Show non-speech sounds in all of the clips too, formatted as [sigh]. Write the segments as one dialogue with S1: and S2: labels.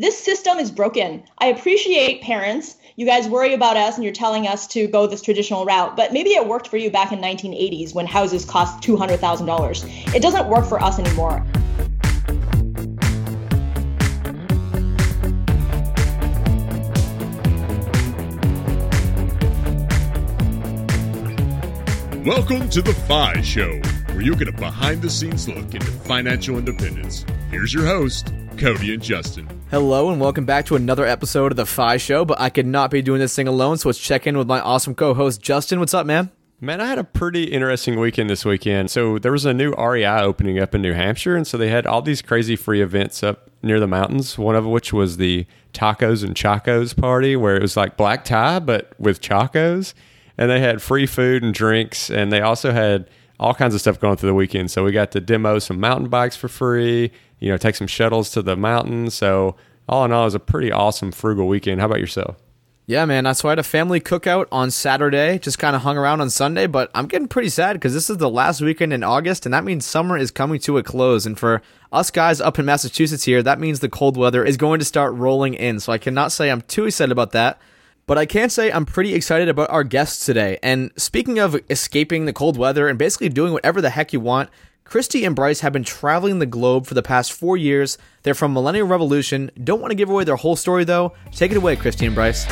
S1: This system is broken. I appreciate parents. You guys worry about us and you're telling us to go this traditional route, but maybe it worked for you back in 1980s when houses cost $200,000. It doesn't work for us anymore.
S2: Welcome to the FI Show, where you get a behind the scenes look into financial independence. Here's your host, Cody and Justin.
S3: Hello, and welcome back to another episode of the FI Show, but I could not be doing this thing alone, so let's check in with my awesome co host, Justin. What's up, man?
S4: Man, I had a pretty interesting weekend this weekend. So there was a new REI opening up in New Hampshire, and so they had all these crazy free events up near the mountains. One of which was the Tacos and Chacos party, where it was like black tie but with Chacos and they had free food and drinks, and they also had all kinds of stuff going through the weekend. So we got to demo some mountain bikes for free, you know, take some shuttles to the mountains. So all in all, it was a pretty awesome frugal weekend. How about yourself?
S3: Yeah, man. So I had a family cookout on Saturday, just kind of hung around on Sunday, but I'm getting pretty sad because this is the last weekend in August, and that means summer is coming to a close. And for us guys up in Massachusetts here, that means the cold weather is going to start rolling in. So I cannot say I'm too excited about that. But I can say I'm pretty excited about our guests today. And speaking of escaping the cold weather and basically doing whatever the heck you want, Kristy and Bryce have been traveling the globe for the past four years. They're from Millennial Revolution. Don't want to give away their whole story though. Take it away, Kristy and Bryce.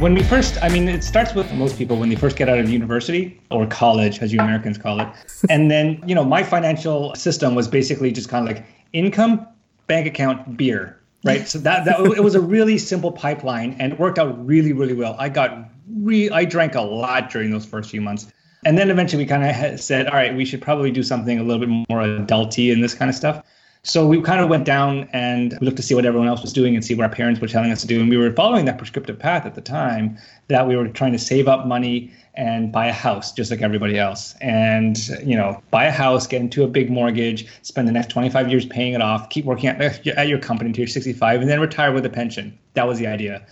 S5: When we first, I mean, it starts with most people when they first get out of university or college, as you Americans call it. [laughs] And then, you know, my financial system was basically just kind of like income, bank account, beer right? So that that it was a really simple pipeline, and it worked out really really well. I got re I drank a lot during those first few months, and then eventually we kind of said, all right, we should probably do something a little bit more adulty and this kind of stuff. So we kind of went down and we looked to see what everyone else was doing and see what our parents were telling us to do. And we were following that prescriptive path at the time that we were trying to save up money and buy a house just like everybody else. And, you know, buy a house, get into a big mortgage, spend the next 25 years paying it off, keep working at, at your company until you're 65, and then retire with a pension. That was the idea.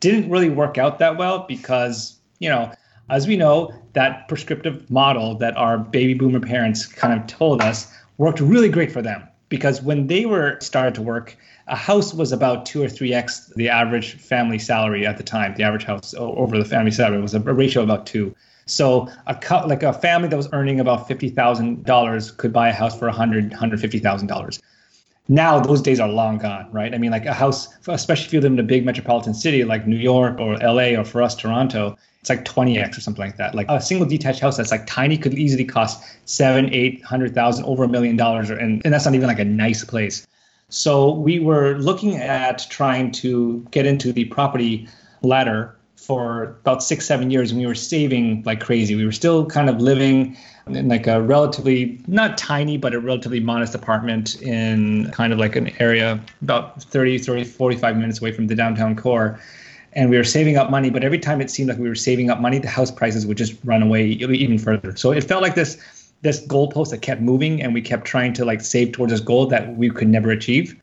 S5: Didn't really work out that well because, you know, as we know, that prescriptive model that our baby boomer parents kind of told us worked really great for them because when they were started to work, a house was about two or three x the average family salary at the time. The average house over the family salary was a ratio of about two. So a like a family that was earning about fifty thousand dollars could buy a house for a hundred, hundred fifty thousand dollars. Now those days are long gone, right? I mean, like a house, especially if you live in a big metropolitan city like New York or LA or for us Toronto, it's like 20x or something like that. Like a single detached house that's like tiny could easily cost seven, eight hundred thousand, over a million dollars, and and that's not even like a nice place. So we were looking at trying to get into the property ladder for about six, seven years, and we were saving like crazy. We were still kind of living in like a relatively not tiny, but a relatively modest apartment in kind of like an area about 30, 30, 45 minutes away from the downtown core. And we were saving up money, but every time it seemed like we were saving up money, the house prices would just run away even further. So it felt like this this goalpost that kept moving, and we kept trying to like save towards this goal that we could never achieve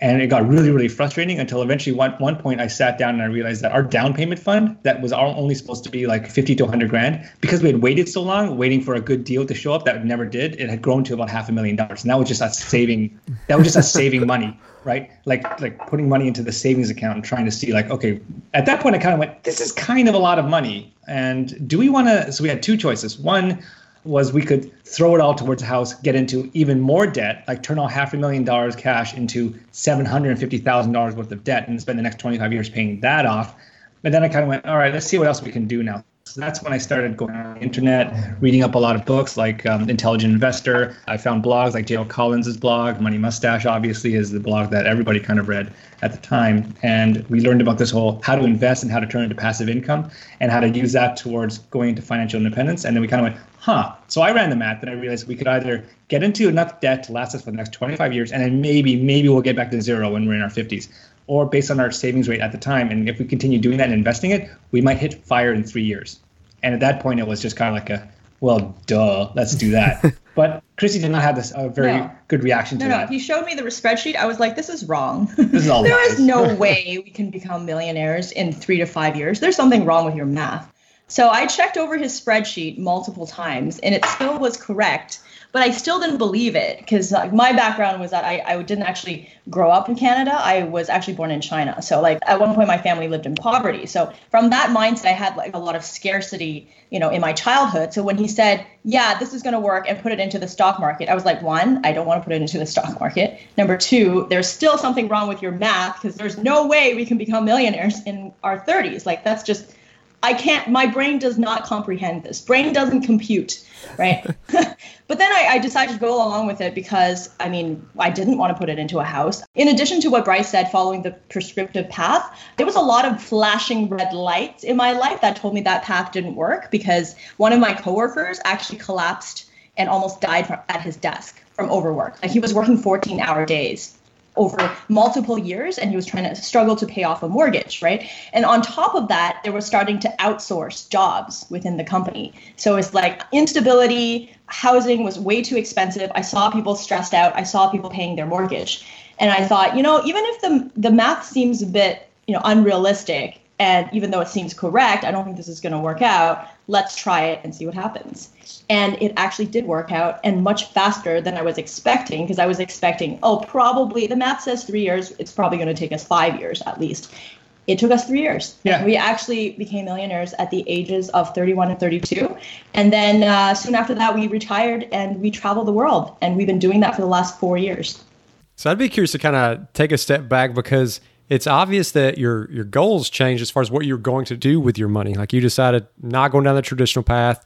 S5: and it got really really frustrating until eventually one one point I sat down and I realized that our down payment fund that was only supposed to be like 50 to 100 grand because we had waited so long waiting for a good deal to show up that never did it had grown to about half a million dollars. And that was just us saving that was just us saving [laughs] money right? Like like putting money into the savings account and trying to see like okay at that point I kind of went this is kind of a lot of money. And do we want to so we had two choices. One was we could throw it all towards the house, get into even more debt, like turn all half a million dollars cash into seven hundred and fifty thousand dollars worth of debt, and spend the next twenty five years paying that off. But then I kind of went, all right, let's see what else we can do now. That's when I started going on the internet, reading up a lot of books like um, Intelligent Investor. I found blogs like J.L. Collins' blog. Money Mustache, obviously, is the blog that everybody kind of read at the time. And we learned about this whole how to invest and how to turn it into passive income and how to use that towards going into financial independence. And then we kind of went, huh. So I ran the math and I realized we could either get into enough debt to last us for the next 25 years and then maybe, maybe we'll get back to zero when we're in our 50s or based on our savings rate at the time. And if we continue doing that and investing it, we might hit fire in three years. And at that point, it was just kind of like a, well, duh, let's do that. [laughs] but Chrissy did not have this a very no. good reaction to it.
S1: no,
S5: that.
S1: No, he showed me the spreadsheet. I was like, this is wrong. This is all [laughs] there is no [laughs] way we can become millionaires in three to five years. There's something wrong with your math. So I checked over his spreadsheet multiple times, and it still was correct but I still didn't believe it because like, my background was that I, I didn't actually grow up in Canada. I was actually born in China. So like at one point my family lived in poverty. So from that mindset, I had like a lot of scarcity, you know, in my childhood. So when he said, yeah, this is going to work and put it into the stock market, I was like, one, I don't want to put it into the stock market. Number two, there's still something wrong with your math because there's no way we can become millionaires in our 30s. Like that's just I can't, my brain does not comprehend this. Brain doesn't compute, right? [laughs] [laughs] but then I, I, decided to go along with it because, I mean, I didn't want to put it into a house. In addition to what Bryce said, following the prescriptive path, there was a lot of flashing red lights in my life that told me that path didn't work because one of my coworkers actually collapsed and almost died from, at his desk from overwork. Like he was working 14 hour days over multiple years and he was trying to struggle to pay off a mortgage, right? And on top of that, they were starting to outsource jobs within the company. So it's like instability, housing was way too expensive. I saw people stressed out. I saw people paying their mortgage. And I thought, you know, even if the the math seems a bit, you know, unrealistic, and even though it seems correct, I don't think this is going to work out. Let's try it and see what happens. And it actually did work out and much faster than I was expecting because I was expecting, oh, probably the math says three years. It's probably going to take us five years at least. It took us three years.
S5: Yeah.
S1: We actually became millionaires at the ages of 31 and 32. And then uh, soon after that, we retired and we traveled the world. And we've been doing that for the last four years.
S4: So I'd be curious to kind of take a step back because it's obvious that your your goals changed as far as what you're going to do with your money. Like you decided not going down the traditional path,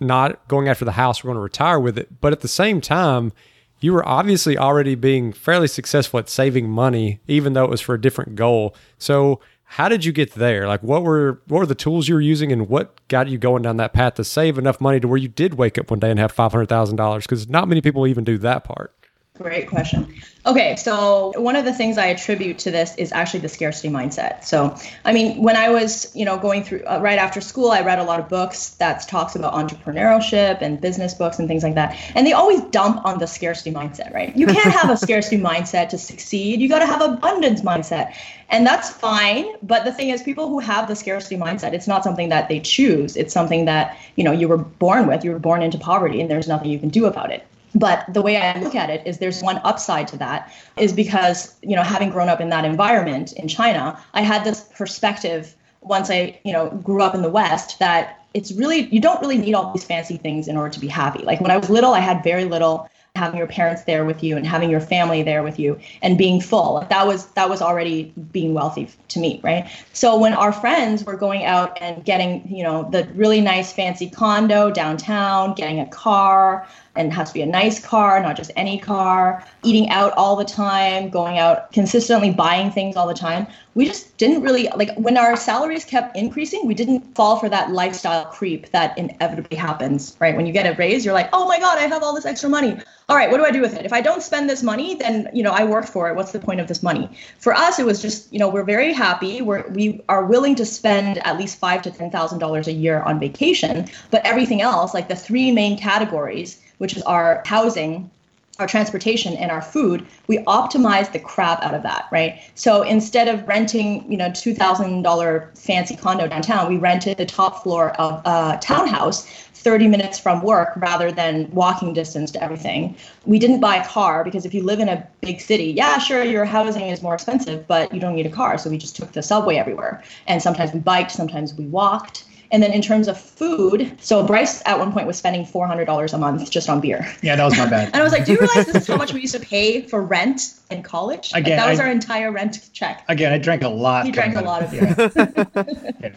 S4: not going after the house, we're going to retire with it. But at the same time, you were obviously already being fairly successful at saving money, even though it was for a different goal. So how did you get there? Like what were what were the tools you were using and what got you going down that path to save enough money to where you did wake up one day and have five hundred thousand dollars? Because not many people even do that part.
S1: Great question. Okay, so one of the things I attribute to this is actually the scarcity mindset. So, I mean, when I was, you know, going through uh, right after school, I read a lot of books that talks about entrepreneurship and business books and things like that. And they always dump on the scarcity mindset, right? You can't have a [laughs] scarcity mindset to succeed. You got to have abundance mindset. And that's fine, but the thing is people who have the scarcity mindset, it's not something that they choose. It's something that, you know, you were born with. You were born into poverty and there's nothing you can do about it. But the way I look at it is there's one upside to that is because, you know, having grown up in that environment in China, I had this perspective once I, you know, grew up in the West that it's really you don't really need all these fancy things in order to be happy. Like when I was little, I had very little having your parents there with you and having your family there with you and being full that was that was already being wealthy to me right so when our friends were going out and getting you know the really nice fancy condo downtown getting a car and it has to be a nice car, not just any car, eating out all the time, going out consistently buying things all the time. We just didn't really like when our salaries kept increasing, we didn't fall for that lifestyle creep that inevitably happens, right? When you get a raise, you're like, "Oh my god, I have all this extra money. All right, what do I do with it? If I don't spend this money, then, you know, I worked for it. What's the point of this money?" For us, it was just, you know, we're very happy. We're we are willing to spend at least 5 to $10,000 a year on vacation, but everything else, like the three main categories which is our housing, our transportation, and our food, we optimize the crap out of that, right? So instead of renting, you know, two thousand dollar fancy condo downtown, we rented the top floor of a townhouse 30 minutes from work rather than walking distance to everything. We didn't buy a car because if you live in a big city, yeah, sure, your housing is more expensive, but you don't need a car. So we just took the subway everywhere. And sometimes we biked, sometimes we walked. And then in terms of food, so Bryce at one point was spending four hundred dollars a month just on beer.
S5: Yeah, that was my bad. [laughs]
S1: and I was like, "Do you realize this is how much we used to pay for rent in college?
S5: Again,
S1: like, that was
S5: I,
S1: our entire rent check."
S5: Again, I drank a lot.
S1: He drank a lot of beer. [laughs] yeah.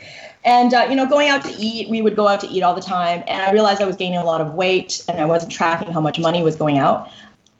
S1: And uh, you know, going out to eat, we would go out to eat all the time, and I realized I was gaining a lot of weight, and I wasn't tracking how much money was going out.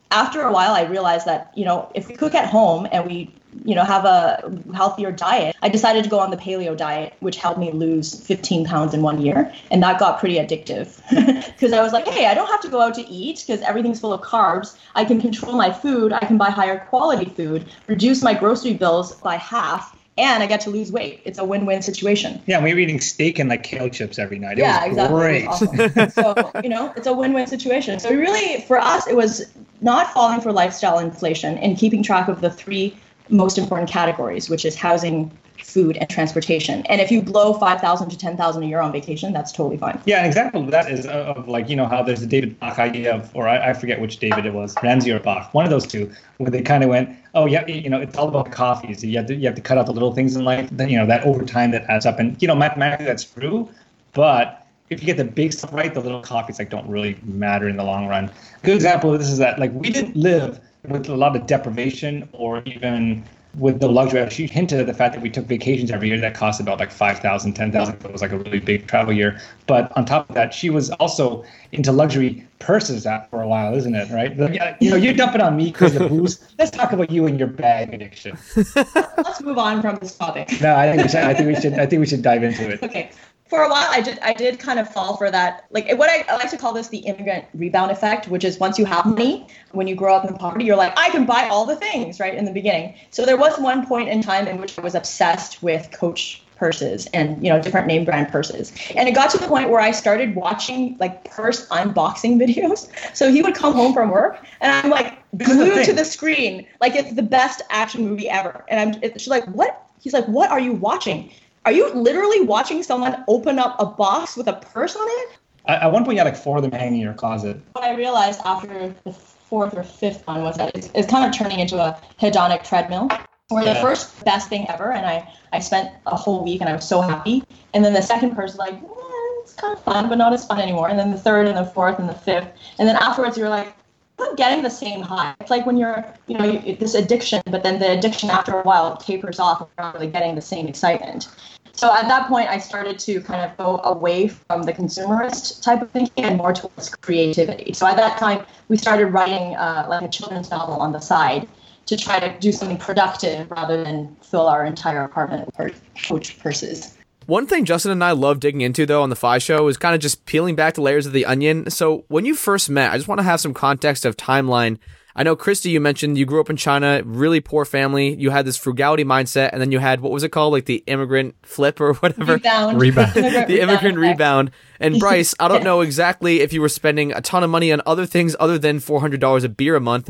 S1: After a while, I realized that you know, if we cook at home and we you know have a healthier diet i decided to go on the paleo diet which helped me lose 15 pounds in one year and that got pretty addictive [laughs] because i was like hey i don't have to go out to eat because everything's full of carbs i can control my food i can buy higher quality food reduce my grocery bills by half and I get to lose weight. It's a win-win situation.
S5: Yeah, we were eating steak and like kale chips every night. It
S1: yeah, exactly.
S5: Great.
S1: Awesome. so you know, it's a win-win situation. So really, for us, it was not falling for lifestyle inflation and keeping track of the three most important categories, which is housing, food, and transportation. And if you blow five thousand to ten thousand a year on vacation, that's totally fine.
S5: Yeah, an example of that is uh, of like you know how there's a David Bach idea of, or I, I forget which David it was, Ramsey or Bach, one of those two, where they kind of went, oh yeah, you know, it's all about coffees. You have to you have to cut out the little things in life, that, you know, that over time that adds up, and you know, mathematically that's true, but if you get the big stuff right, the little coffees like don't really matter in the long run. Good example of this is that like we didn't live with a lot of deprivation or even with the luxury. She hinted at the fact that we took vacations every year that cost about like 5,000, 10,000. It was like a really big travel year. But on top of that, she was also into luxury purses for a while, isn't it? Right? you know, you're dumping on me because of booze. [laughs] Let's talk about you and your bag addiction.
S1: Let's move on from this topic.
S5: No, I think we should. I think we should. I think we should dive into it.
S1: Okay for a while, I did I did kind of fall for that. Like what I, I, like to call this the immigrant rebound effect, which is once you have money, when you grow up in poverty, you're like, I can buy all the things, right? In the beginning. So there was one point in time in which I was obsessed with Coach purses and you know different name brand purses and it got to the point where i started watching like purse unboxing [laughs] videos so he would come home from work and i'm like glued to the screen like it's the best action movie ever and i'm she's like what he's like what are you watching are you literally watching someone open up a box with a purse on it?
S5: At one point, you had like four of them hanging in your closet.
S1: What I realized after the fourth or fifth one was that it's, it's kind of turning into a hedonic treadmill where yeah. the first best thing ever, and I, I spent a whole week and I was so happy. And then the second person, like, eh, it's kind of fun, but not as fun anymore. And then the third and the fourth and the fifth. And then afterwards, you're like, I'm getting the same high. It's like when you're, you know, this addiction, but then the addiction after a while tapers off and you're not really getting the same excitement. So at that point, I started to kind of go away from the consumerist type of thinking and more towards creativity. So at that time, we started writing uh, like a children's novel on the side to try to do something productive rather than fill our entire apartment with coach purses.
S3: One thing Justin and I love digging into though on the FI show is kind of just peeling back the layers of the onion. So when you first met, I just want to have some context of timeline I know, Kristy, you mentioned you grew up in China, really poor family. You had this frugality mindset, and then you had what was it called, like the immigrant flip or [laughs] whatever?
S1: Rebound.
S4: Rebound. [laughs]
S3: the immigrant rebound. And Bryce, I don't [laughs] know exactly if you were spending a ton of money on other things other than four hundred dollars a beer a month.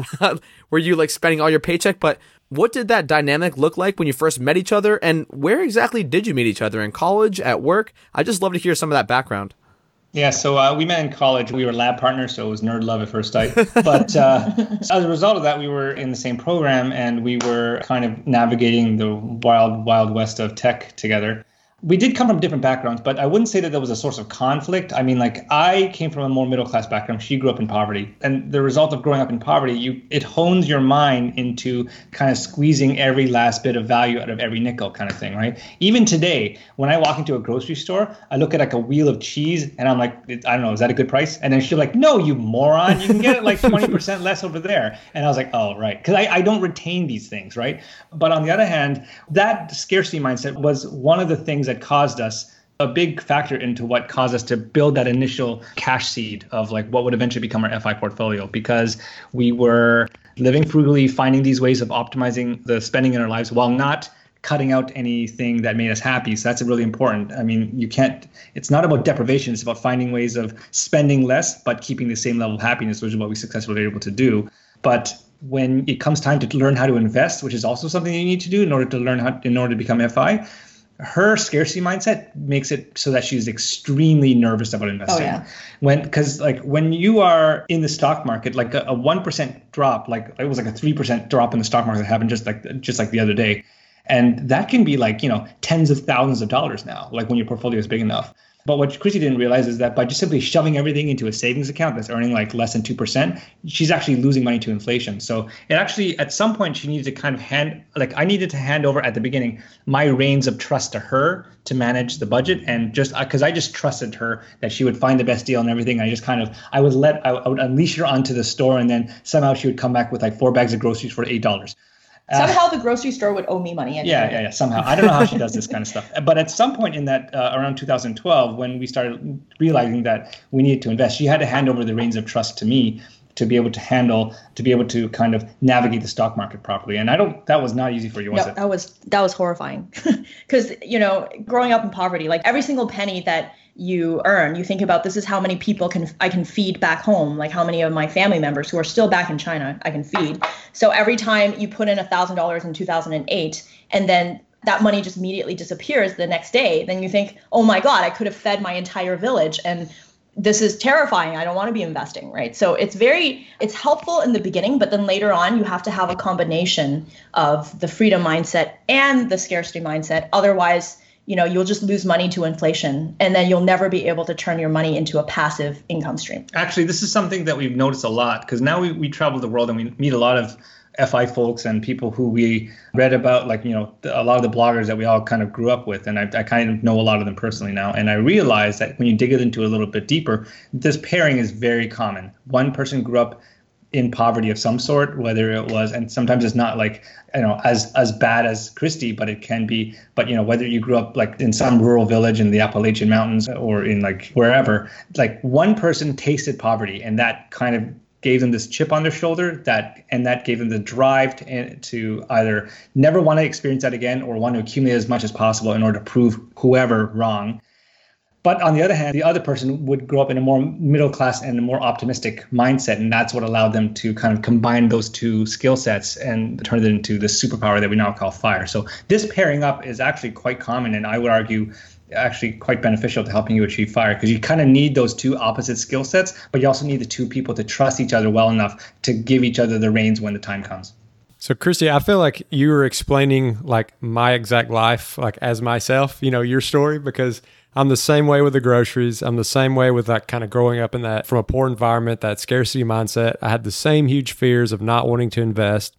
S3: were you like spending all your paycheck? But what did that dynamic look like when you first met each other, and where exactly did you meet each other? In college, at work? I just love to hear some of that background.
S5: Yeah, so uh, we met in college. We were lab partners, so it was nerd love at first sight. [laughs] But uh, as a result of that, we were in the same program and we were kind of navigating the wild, wild west of tech together we did come from different backgrounds, but I wouldn't say that there was a source of conflict. I mean, like I came from a more middle class background. She grew up in poverty, and the result of growing up in poverty, you it hones your mind into kind of squeezing every last bit of value out of every nickel, kind of thing, right? Even today, when I walk into a grocery store, I look at like a wheel of cheese, and I'm like, I don't know, is that a good price? And then she's like, No, you moron, you can get it like [laughs] twenty percent less over there. And I was like, Oh, right, because I, I don't retain these things, right? But on the other hand, that scarcity mindset was one of the things that caused us a big factor into what caused us to build that initial cash seed of like what would eventually become our FI portfolio because we were living frugally, finding these ways of optimizing the spending in our lives while not cutting out anything that made us happy. So that's really important. I mean, you can't, it's not about deprivation, it's about finding ways of spending less but keeping the same level of happiness, which is what we successfully were able to do. But when it comes time to learn how to invest, which is also something you need to do in order to learn how, in order to become FI, her scarcity mindset makes it so that she's extremely nervous about oh, investing. Oh, yeah. When because like when you are in the stock market, like a one percent drop, like it was like a three percent drop in the stock market that happened just like just like the other day, and that can be like you know tens of thousands of dollars now, like when your portfolio is big enough. But what Chrissy didn't realize is that by just simply shoving everything into a savings account that's earning like less than 2%, she's actually losing money to inflation. So it actually, at some point, she needed to kind of hand, like, I needed to hand over at the beginning my reins of trust to her to manage the budget. And just because uh, I just trusted her that she would find the best deal and everything. I just kind of, I would let, I, I would unleash her onto the store and then somehow she would come back with like four bags of groceries for $8.
S1: Uh, somehow the grocery store would owe me money.
S5: Anyway. Yeah, yeah, yeah. Somehow I don't know how she does this kind of stuff. [laughs] But at some point in that uh, around 2012, when we started realizing that we needed to invest, she had to hand over the reins of trust to me to be able to handle, to be able to kind of navigate the stock market properly. And I don't. That was not easy for you, was
S1: no,
S5: it?
S1: That was that was horrifying, [laughs] because you know, growing up in poverty, like every single penny that you earn. You think about this is how many people can I can feed back home, like how many of my family members who are still back in China I can feed. So every time you put in a thousand dollars in 2008, and then that money just immediately disappears the next day, then you think, oh my God, I could have fed my entire village and this is terrifying i don't want to be investing right so it's very it's helpful in the beginning but then later on you have to have a combination of the freedom mindset and the scarcity mindset otherwise you know you'll just lose money to inflation and then you'll never be able to turn your money into a passive income stream
S5: actually this is something that we've noticed a lot because now we, we travel the world and we meet a lot of FI folks and people who we read about, like, you know, a lot of the bloggers that we all kind of grew up with. And I, I kind of know a lot of them personally now. And I realize that when you dig it into a little bit deeper, this pairing is very common. One person grew up in poverty of some sort, whether it was, and sometimes it's not like, you know, as as bad as Kristy, but it can be. But you know, whether you grew up like in some rural village in the Appalachian Mountains or in like wherever, like one person tasted poverty, and that kind of gave them this chip on their shoulder that and that gave them the drive to, to either never want to experience that again or want to accumulate as much as possible in order to prove whoever wrong but on the other hand the other person would grow up in a more middle class and a more optimistic mindset and that's what allowed them to kind of combine those two skill sets and turn it into the superpower that we now call fire so this pairing up is actually quite common and i would argue actually quite beneficial to helping you achieve fire because you kind of need those two opposite skill sets, but you also need the two people to trust each other well enough to give each other the reins when the time comes.
S4: So, Kristy, I feel like you were explaining like my exact life, like as myself, you know, your story, because I'm the same way with the groceries. I'm the same way with like kind of growing up in that from a poor environment, that scarcity mindset. I had the same huge fears of not wanting to invest.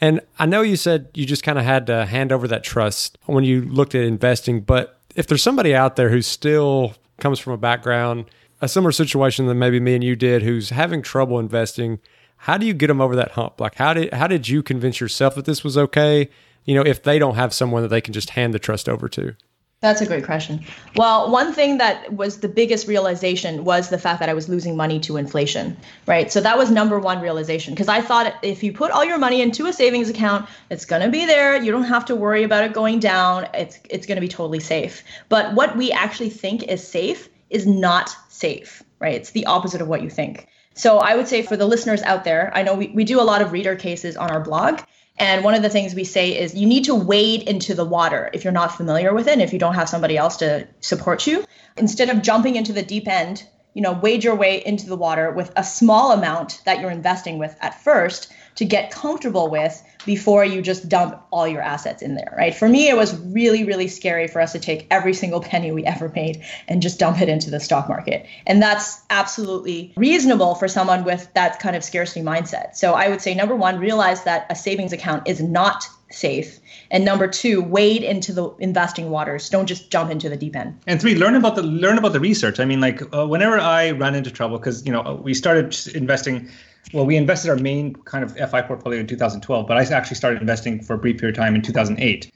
S4: And I know you said you just kind of had to hand over that trust when you looked at investing, but if there's somebody out there who still comes from a background, a similar situation that maybe me and you did, who's having trouble investing, how do you get them over that hump? Like, how did how did you convince yourself that this was okay? You know, if they don't have someone that they can just hand the trust over to.
S1: That's a great question. Well, one thing that was the biggest realization was the fact that I was losing money to inflation, right? So that was number one realization because I thought if you put all your money into a savings account, it's going to be there. You don't have to worry about it going down. It's it's going to be totally safe. But what we actually think is safe is not safe, right? It's the opposite of what you think. So I would say for the listeners out there, I know we, we do a lot of reader cases on our blog. And one of the things we say is you need to wade into the water if you're not familiar with it, and if you don't have somebody else to support you. Instead of jumping into the deep end, you know, wade your way into the water with a small amount that you're investing with at first to get comfortable with before you just dump all your assets in there, right? For me, it was really, really scary for us to take every single penny we ever made and just dump it into the stock market. And that's absolutely reasonable for someone with that kind of scarcity mindset. So I would say number one, realize that a savings account is not safe. And number two, wade into the investing waters. Don't just jump into the deep end.
S5: And three, learn about the learn about the research. I mean, like uh, whenever I run into trouble, because you know we started investing well, we invested our main kind of FI portfolio in 2012, but I actually started investing for a brief period of time in 2008.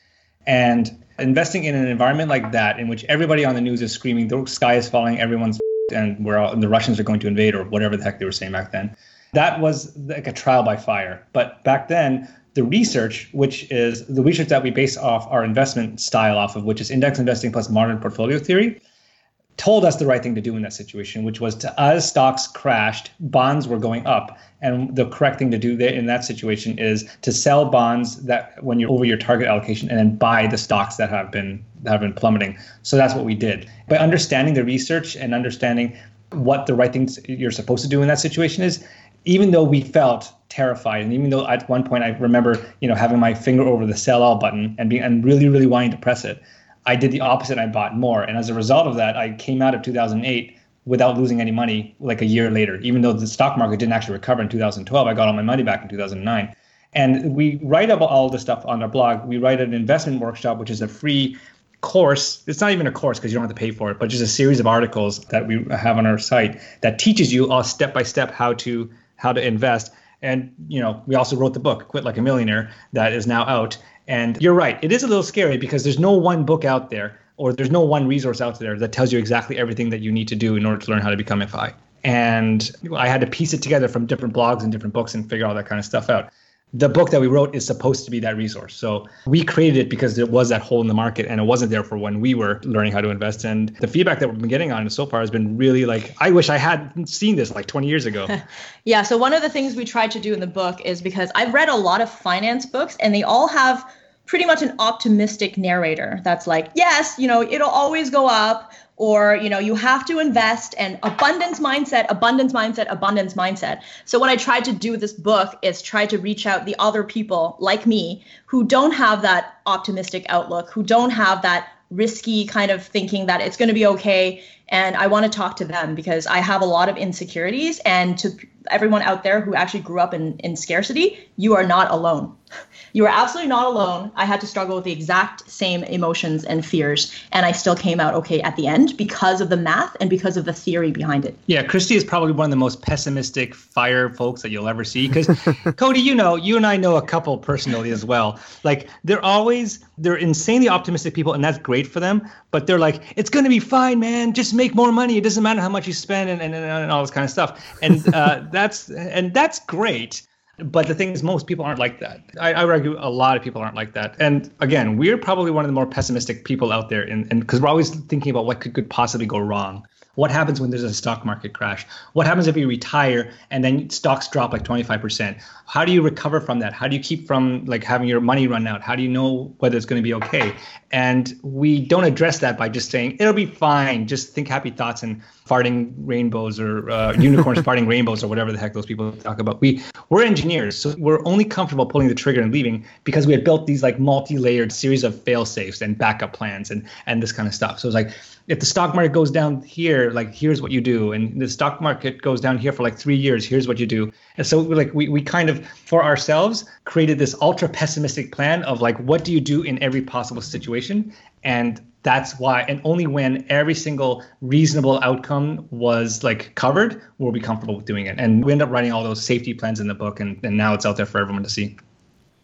S5: And investing in an environment like that, in which everybody on the news is screaming, the sky is falling, everyone's [laughs] and we're all, and the Russians are going to invade, or whatever the heck they were saying back then. That was like a trial by fire. But back then, the research, which is the research that we base off our investment style off of, which is index investing plus modern portfolio theory, told us the right thing to do in that situation, which was to as stocks crashed, bonds were going up. And the correct thing to do there in that situation is to sell bonds that when you're over your target allocation and then buy the stocks that have been that have been plummeting. So that's what we did. By understanding the research and understanding what the right things you're supposed to do in that situation is, even though we felt terrified and even though at one point I remember, you know, having my finger over the sell all button and being and really, really wanting to press it I did the opposite. I bought more, and as a result of that, I came out of 2008 without losing any money like a year later. Even though the stock market didn't actually recover in 2012, I got all my money back in 2009. And we write about all this stuff on our blog. We write an investment workshop, which is a free course. It's not even a course because you don't have to pay for it, but just a series of articles that we have on our site that teaches you all step by step how to how to invest. And you know, we also wrote the book, Quit Like a Millionaire, that is now out. And you're right, it is a little scary because there's no one book out there or there's no one resource out there that tells you exactly everything that you need to do in order to learn how to become FI. And I had to piece it together from different blogs and different books and figure all that kind of stuff out. The book that we wrote is supposed to be that resource. So we created it because there was that hole in the market and it wasn't there for when we were learning how to invest. And the feedback that we've been getting on it so far has been really like, I wish I had seen this like 20 years ago. [laughs]
S1: yeah. So one of the things we tried to do in the book is because I've read a lot of finance books and they all have pretty much an optimistic narrator that's like, yes, you know, it'll always go up or you know you have to invest and abundance mindset abundance mindset abundance mindset. So what i tried to do with this book is try to reach out the other people like me who don't have that optimistic outlook who don't have that risky kind of thinking that it's going to be okay and i want to talk to them because i have a lot of insecurities. And to everyone out there who actually grew up in, in scarcity you are not alone [laughs] you are absolutely not alone. I had to struggle with the exact same emotions and fears, and I still came out okay at the end because of the math and because of the theory behind it.
S5: Yeah, Kristy is probably one of the most pessimistic fire folks that you'll ever see. Because [laughs] Cody, you know, you and I know a couple personally as well. Like they're always they're insanely optimistic people, and that's great for them. But they're like, it's gonna be fine, man. Just make more money. It doesn't matter how much you spend, and and, and all this kind of stuff. And uh, [laughs] that's and that's great. But the thing is, most people aren't like that. I, I, would argue a lot of people aren't like that. And again, we're probably one of the more pessimistic people out there, and because we're always thinking about what could, could possibly go wrong. What happens when there's a stock market crash? What happens if you retire and then stocks drop like 25%? How do you recover from that? How do you keep from like having your money run out? How do you know whether it's going to be okay? And we don't address that by just saying it'll be fine. Just think happy thoughts and farting rainbows or uh, unicorns [laughs] farting rainbows or whatever the heck those people talk about. We we're engineers, so we're only comfortable pulling the trigger and leaving because we had built these like multi-layered series of fail safes and backup plans and and this kind of stuff. So it's like if the stock market goes down here, like here's what you do, and the stock market goes down here for like three years, here's what you do. And so like we we kind of for ourselves created this ultra pessimistic plan of like what do you do in every possible situation, and that's why and only when every single reasonable outcome was like covered were we comfortable with doing it. And we end up writing all those safety plans in the book and, and now it's out there for everyone to see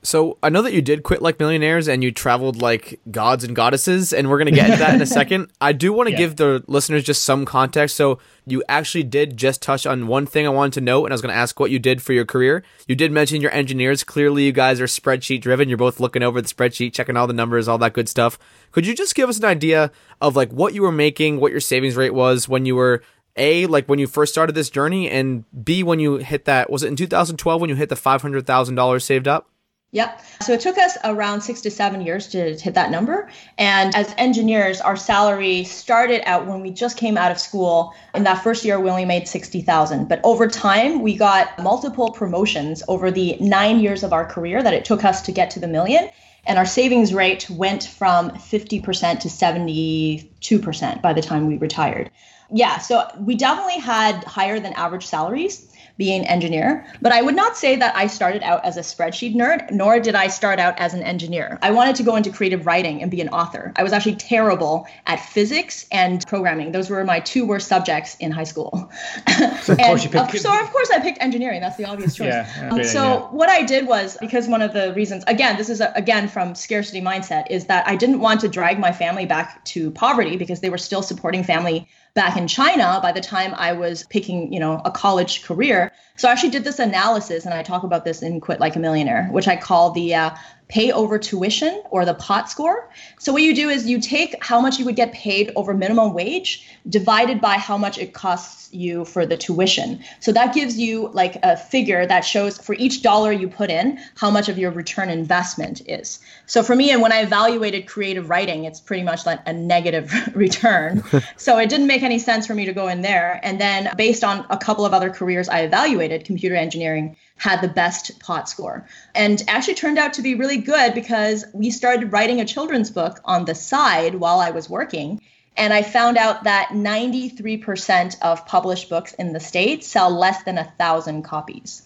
S3: so I know that you did quit like millionaires and you traveled like gods and goddesses, and we're gonna get into that in a [laughs] second. I do want to yeah. give the listeners just some context. So you actually did just touch on one thing I wanted to note, and I was gonna ask what you did for your career. You did mention your engineers. Clearly, you guys are spreadsheet driven. You're both looking over the spreadsheet, checking all the numbers, all that good stuff. Could you just give us an idea of like what you were making, what your savings rate was when you were a like when you first started this journey, and B when you hit that was it in 2012 when you hit the five hundred thousand dollars saved up?
S1: Yep. So it took us around six to seven years to hit that number. And as engineers, our salary started out when we just came out of school. In that first year, we only made 60,000. But over time, we got multiple promotions over the nine years of our career that it took us to get to the million. And our savings rate went from 50% to 72% by the time we retired. Yeah, so we definitely had higher than average salaries being an engineer. But I would not say that I started out as a spreadsheet nerd, nor did I start out as an engineer. I wanted to go into creative writing and be an author. I was actually terrible at physics and programming. Those were my two worst subjects in high school. [laughs] So of, course, you picked- so of course I picked engineering. That's the obvious choice. Yeah, um, so what I did was because one of the reasons, again, this is a, again from scarcity mindset, is that I didn't want to drag my family back to poverty because they were still supporting family back in China by the time I was picking, you know, a college career. So I actually did this analysis, and I talk about this in Quit Like a Millionaire, which I call the uh, pay over tuition or the pot score. So what you do is you take how much you would get paid over minimum wage divided by how much it costs you for the tuition. So that gives you like a figure that shows for each dollar you put in how much of your return investment is. So for me and when I evaluated creative writing, it's pretty much like a negative [laughs] return. [laughs] so it didn't make any sense for me to go in there and then based on a couple of other careers I evaluated, computer engineering had the best pot score and actually turned out to be really good because we started writing a children's book on the side while I was working. And I found out that 93% of published books in the States sell less than a thousand copies.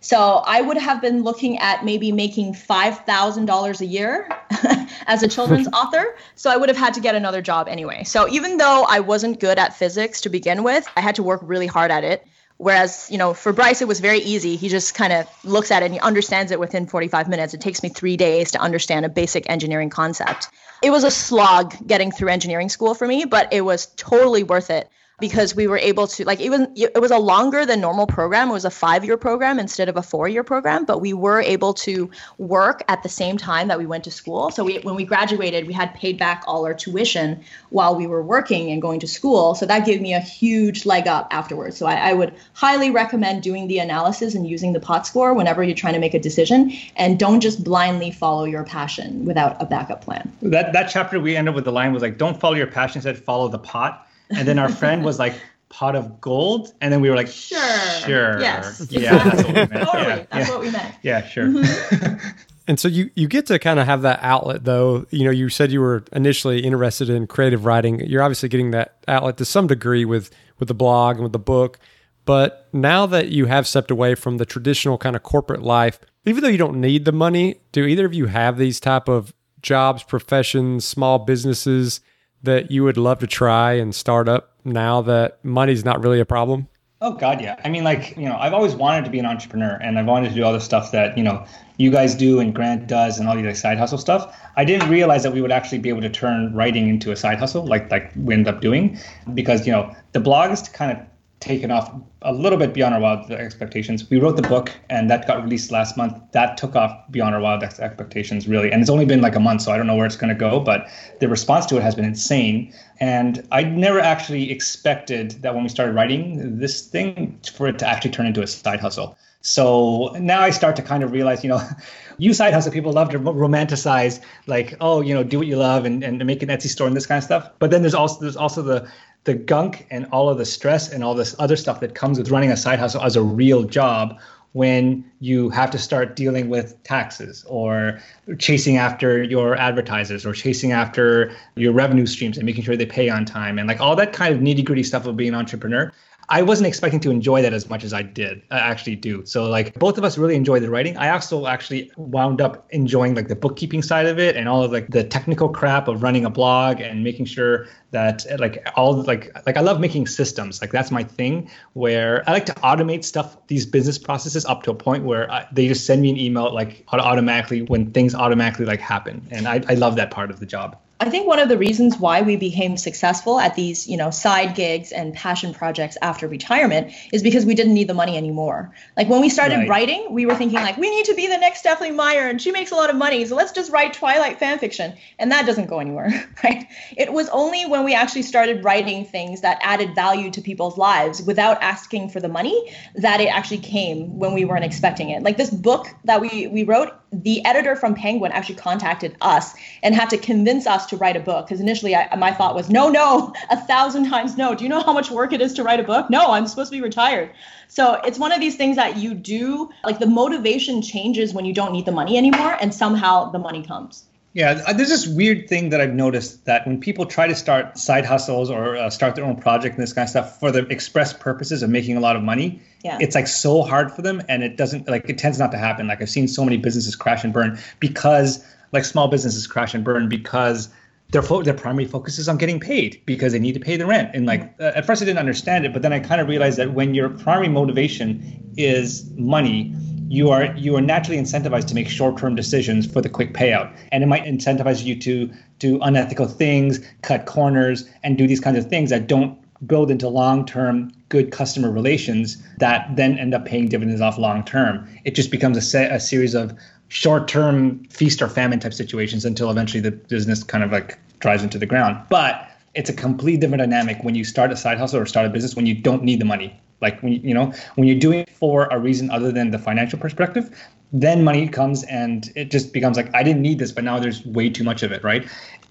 S1: So I would have been looking at maybe making $5,000 a year [laughs] as a children's [laughs] author. So I would have had to get another job anyway. So even though I wasn't good at physics to begin with, I had to work really hard at it. Whereas, you know, for Bryce, it was very easy. He just kind of looks at it and he understands it within 45 minutes. It takes me three days to understand a basic engineering concept. It was a slog getting through engineering school for me, but it was totally worth it because we were able to like even it was a longer than normal program. It was a five year program instead of a four year program but we were able to work at the same time that we went to school. So we, when we graduated we had paid back all our tuition while we were working and going to school. So that gave me a huge leg up afterwards. So I, I would highly recommend doing the analysis and using the pot score whenever you're trying to make a decision and don't just blindly follow your passion without a backup plan.
S5: That that chapter we ended with the line was like don't follow your passion said follow the pot and then our friend was like, pot of gold. And then we were like,
S1: sure.
S5: Sure.
S1: Yes.
S5: Yeah, that's what we meant.
S1: Totally.
S5: Yeah,
S1: That's
S5: yeah.
S1: what we meant.
S5: Yeah, sure. Mm-hmm. [laughs]
S4: And so you you get to kind of have that outlet though. You know, you said you were initially interested in creative writing. You're obviously getting that outlet to some degree with with the blog and with the book. But now that you have stepped away from the traditional kind of corporate life, even though you don't need the money, do either of you have these type of jobs, professions, small businesses that you would love to try and start up now that money's not really a problem?
S5: Oh God, yeah. I mean, like you know, I've always wanted to be an entrepreneur, and I've wanted to do all the stuff that you know you guys do and Grant does, and all these like, side hustle stuff. I didn't realize that we would actually be able to turn writing into a side hustle, like like we end up doing, because you know the blog is kind of taken off a little bit beyond our wild expectations. We wrote the book, and that got released last month. That took off beyond our wild expectations, really. And it's only been like a month, so I don't know where it's going to go, but the response to it has been insane. And I never actually expected that when we started writing this thing for it to actually turn into a side hustle. So now I start to kind of realize, you know, [laughs] you side hustle people love to romanticize like, oh, you know, do what you love and, and make an Etsy store and this kind of stuff. But then there's also there's also the the gunk and all of the stress and all this other stuff that comes with running a side hustle as a real job when you have to start dealing with taxes or chasing after your advertisers or chasing after your revenue streams and making sure they pay on time and like all that kind of nitty gritty stuff of being an entrepreneur. I wasn't expecting to enjoy that as much as I did. I actually do. So like both of us really enjoy the writing. I also actually wound up enjoying like the bookkeeping side of it and all of like the technical crap of running a blog and making sure that uh, like all like like I love making systems. Like that's my thing where I like to automate stuff these business processes up to a point where I, they just send me an email like automatically when things automatically like happen. And I I love that part of the job.
S1: I think one of the reasons why we became successful at these, you know, side gigs and passion projects after retirement is because we didn't need the money anymore. Like when we started
S5: Right.
S1: writing, we were thinking like, we need to be the next Stephenie Meyer, and she makes a lot of money, so let's just write Twilight fan fiction, and that doesn't go anywhere, [laughs] right? It was only when we actually started writing things that added value to people's lives without asking for the money that it actually came when we weren't expecting it. Like this book that we we wrote, the editor from Penguin actually contacted us and had to convince us to write a book because initially I, my thought was no no a thousand times no. Do you know how much work it is to write a book? No i'm supposed to be retired. So it's one of these things that you do like the motivation changes when you don't need the money anymore and somehow the money comes
S5: Yeah, uh, there's this weird thing that I've noticed that when people try to start side hustles or uh, start their own project and this kind of stuff for the express purposes of making a lot of money,
S1: Yeah.
S5: it's like so hard for them and it doesn't like it tends not to happen. Like I've seen so many businesses crash and burn because like small businesses crash and burn because their fo- their primary focus is on getting paid because they need to pay the rent. And like uh, at first I didn't understand it, but then I kind of realized that when your primary motivation is money, you are you are naturally incentivized to make short-term decisions for the quick payout. And it might incentivize you to do unethical things cut corners and do these kinds of things that don't build into long-term good customer relations that then end up paying dividends off long term it just becomes a, se- a series of short-term feast or famine type situations until eventually the business kind of like drives into the ground. But it's a complete different dynamic when you start a side hustle or start a business when you don't need the money like when you, know when you're doing it for a reason other than the financial perspective then money comes and it just becomes like i didn't need this but now there's way too much of it right?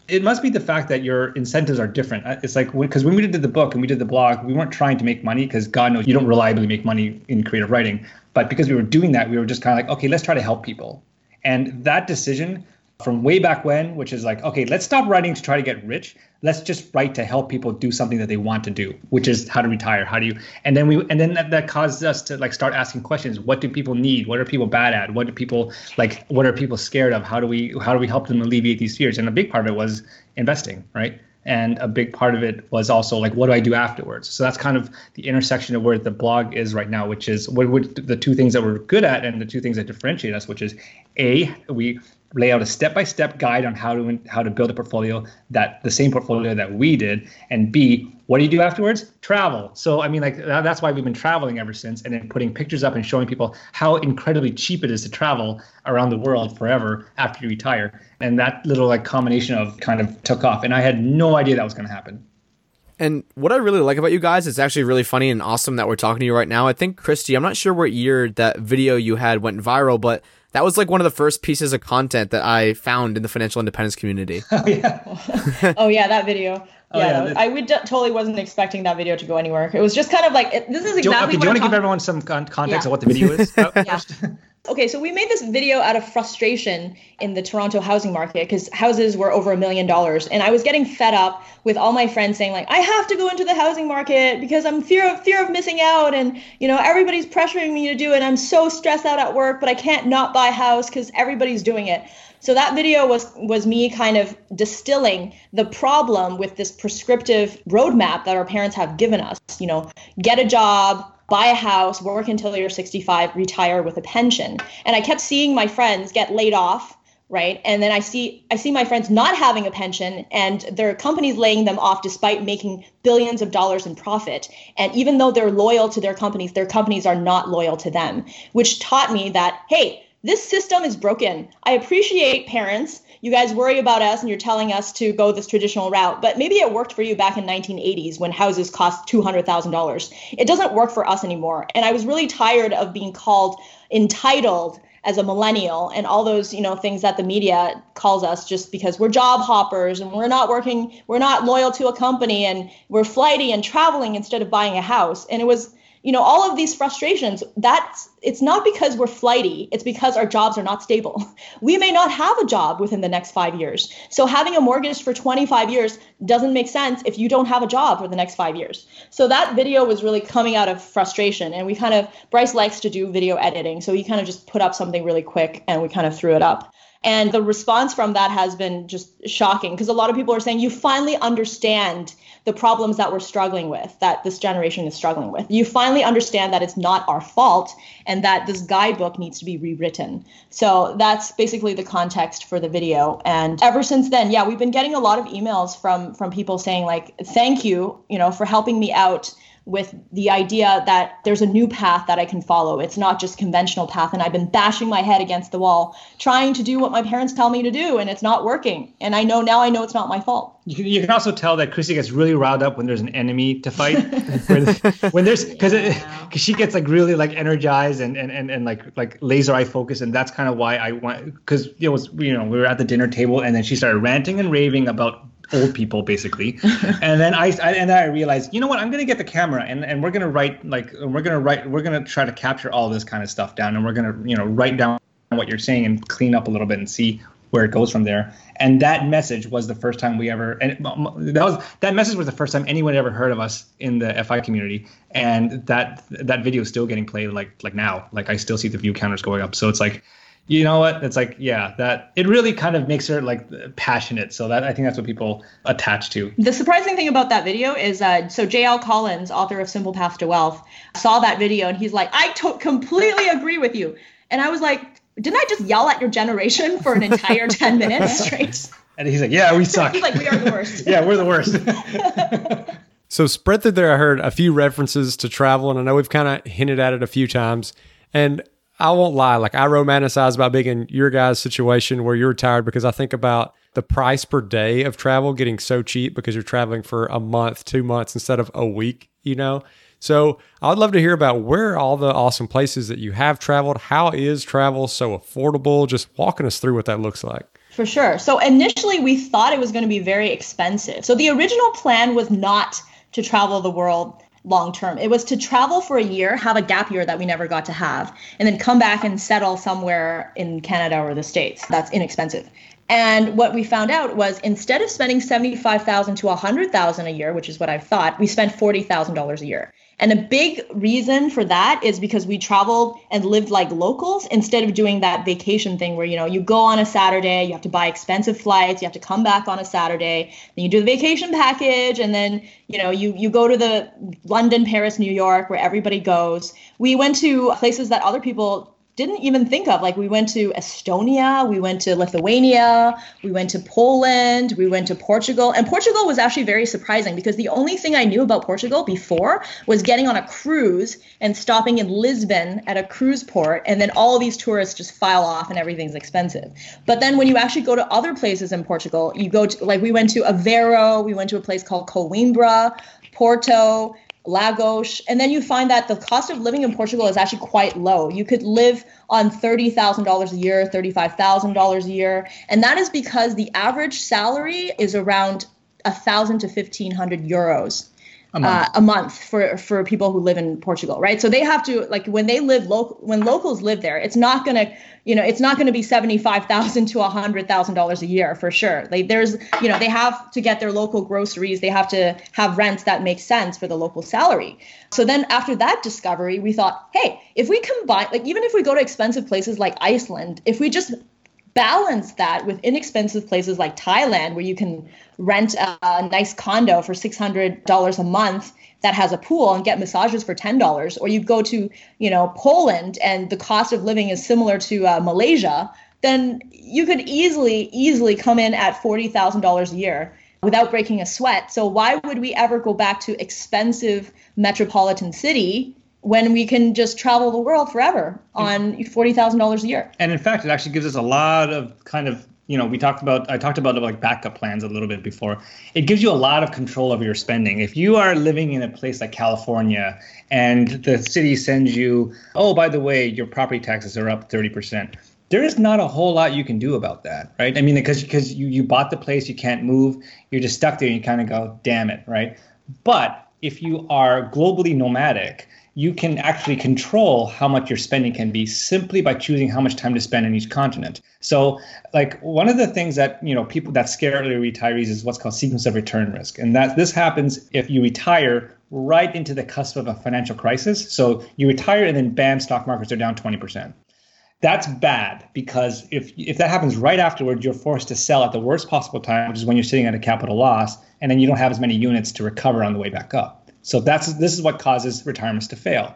S5: It must be the fact that your incentives are different. Uh, it's like because when we did the book and we did the blog we weren't trying to make money because god knows you don't reliably make money in creative writing. But because we were doing that we were just kind of like okay let's try to help people. And that decision from way back when, which is like, okay, let's stop writing to try to get rich. Let's just write to help people do something that they want to do, which is how to retire. How do you? And then we, and then that, that caused us to like start asking questions. What do people need? What are people bad at? What do people like? What are people scared of? How do we, how do we help them alleviate these fears? And a big part of it was investing, right? And a big part of it was also like, what do I do afterwards? So that's kind of the intersection of where the blog is right now, which is what, what the two things that we're good at and the two things that differentiate us, which is A, we lay out a step-by-step guide on how to how to build a portfolio that the same portfolio that we did and b what do you do afterwards? Travel. So i mean like that, that's why we've been traveling ever since and then putting pictures up and showing people how incredibly cheap it is to travel around the world forever after you retire. And that little like combination of kind of took off and i had no idea that was going to happen.
S3: And what I really like about you guys, it's actually really funny and awesome that we're talking to you right now. I think, Kristy, I'm not sure what year that video you had went viral, but that was like one of the first pieces of content that I found in the financial independence community. [laughs]
S5: oh, yeah. [laughs]
S1: oh, yeah, that video. Oh, yeah, yeah I would d- totally wasn't expecting that video to go anywhere. It was just kind of like it, this is exactly.
S5: Do,
S1: okay,
S5: do you want to give everyone some con- context yeah. of what the video is? [laughs] Oh. yeah.
S1: Okay, so we made this video out of frustration in the Toronto housing market because houses were over a million dollars, and I was getting fed up with all my friends saying like, I have to go into the housing market because I'm fear of fear of missing out, and you know everybody's pressuring me to do it. I'm so stressed out at work, but I can't not buy a house because everybody's doing it. So that video was was me kind of distilling the problem with this prescriptive roadmap that our parents have given us. You know, get a job, buy a house, work until you're 65, retire with a pension. And I kept seeing my friends get laid off, right? And then I see I see my friends not having a pension and their companies laying them off despite making billions of dollars in profit. And even though they're loyal to their companies, their companies are not loyal to them, which taught me that hey, this system is broken. I appreciate parents you guys worry about us and you're telling us to go this traditional route. But maybe it worked for you back in 1980s when houses cost $200,000. It doesn't work for us anymore. And I was really tired of being called entitled as a millennial and all those you know things that the media calls us just because we're job hoppers and we're not working we're not loyal to a company and we're flighty and traveling instead of buying a house and it was you know all of these frustrations that's it's not because we're flighty it's because our jobs are not stable. [laughs] We may not have a job within the next 5 years. So having a mortgage for 25 years doesn't make sense if you don't have a job for the next 5 years. So that video was really coming out of frustration and we kind of Bryce likes to do video editing so he kind of just put up something really quick and we kind of threw it up and the response from that has been just shocking because a lot of people are saying you finally understand the problems that we're struggling with, that this generation is struggling with. You finally understand that it's not our fault and that this guidebook needs to be rewritten. So that's basically the context for the video. And ever since then, yeah, we've been getting a lot of emails from from people saying like, thank you, you know, for helping me out with the idea that there's a new path that I can follow. It's not just conventional path and I've been bashing my head against the wall trying to do what my parents tell me to do and it's not working. And I know now I know it's not my fault.
S5: You can, you can also tell that Kristy gets really riled up when there's an enemy to fight. [laughs] when, when, there's because yeah. because she gets like really like energized and and, and, and like like laser eye focus and that's kind of why I want because it was you know we were at the dinner table and then she started ranting and raving about old people basically. [laughs] And then I, I, and then i realized you know what? I'm going to get the camera and, and we're going to write like we're going to write we're going to try to capture all this kind of stuff down and we're going to you know write down what you're saying and clean up a little bit and see where it goes from there. And that message was the first time we ever and um, that was that message was the first time anyone ever heard of us in the fi community. And that that video is still getting played like like now. Like i still see the view counters going up. So it's like you know what? It's like, yeah, that it really kind of makes her like passionate. So that I think that's what people attach to.
S1: The surprising thing about that video is, uh, so J.L. Collins, author of Simple Path to Wealth, saw that video and he's like, I to- completely agree with you. And I was like, didn't I just yell at your generation for an entire [laughs] 10 minutes straight?
S5: And he's like, yeah, we suck.
S1: he's like, we are the worst. [laughs]
S5: yeah, we're the worst. [laughs]
S4: so spread through there, I heard a few references to travel, and I know we've kind of hinted at it a few times. And I won't lie. Like I romanticize about being in your guys' situation where you're retired because I think about the price per day of travel getting so cheap because you're traveling for a month, two months instead of a week, you know? So I would love to hear about where all the awesome places that you have traveled. How is travel so affordable? Just walking us through what that looks like.
S1: For sure. So initially we thought it was going to be very expensive. So the original plan was not to travel the world long term. It was to travel for a year, have a gap year that we never got to have, and then come back and settle somewhere in Canada or the States. That's inexpensive. And what we found out was instead of spending 75,000 to 100,000 a year, which is what I thought, we spent $40,000 a year. And a big reason for that is because we traveled and lived like locals instead of doing that vacation thing where, you know, you go on a Saturday, you have to buy expensive flights, you have to come back on a Saturday, then you do the vacation package, and then, you know, you, you go to the London, Paris, New York, where everybody goes. We went to places that other people didn't even think of. Like we went to Estonia, we went to Lithuania, we went to Poland, we went to Portugal. And Portugal was actually very surprising because the only thing I knew about Portugal before was getting on a cruise and stopping in Lisbon at a cruise port. And then all these tourists just file off and everything's expensive. But then when you actually go to other places in Portugal, you go to, like, we went to Aveiro, we went to a place called Coimbra, Porto, Lagos, and then you find that the cost of living in Portugal is actually quite low. You could live on $30,000 a year, $35,000 a year, and that is because the average salary is around 1,000 to 1,500 euros a month. Uh, a month for for people who live in Portugal, right? So they have to like when they live local when locals live there, it's not gonna you know it's not gonna be seventy five thousand to a hundred thousand dollars a year for sure. Like there's you know they have to get their local groceries, they have to have rents that make sense for the local salary. So then after that discovery, we thought, hey, if we combine like even if we go to expensive places like Iceland, if we just balance that with inexpensive places like Thailand, where you can rent a, a nice condo for $600 a month that has a pool and get massages for $10 or you go to you know poland and the cost of living is similar to uh, malaysia then you could easily easily come in at $40000 a year without breaking a sweat. So why would we ever go back to expensive metropolitan city when we can just travel the world forever on $40,000 a year.
S5: And in fact, it actually gives us a lot of kind of, you know, we talked about, I talked about like backup plans a little bit before. It gives you a lot of control over your spending. If you are living in a place like California and the city sends you, oh, by the way, your property taxes are up 30%. There is not a whole lot you can do about that, right? I mean, because because you, you bought the place, you can't move, you're just stuck there, and you kind of go, damn it, right? But if you are globally nomadic, you can actually control how much your spending can be simply by choosing how much time to spend in each continent. So, like one of the things that you know people that scare early retirees is what's called sequence of return risk, and that this happens if you retire right into the cusp of a financial crisis. So you retire and then bam, stock markets are down twenty percent. That's bad because if if that happens right afterwards, you're forced to sell at the worst possible time, which is when you're sitting at a capital loss, and then you don't have as many units to recover on the way back up. So that's this is what causes retirements to fail.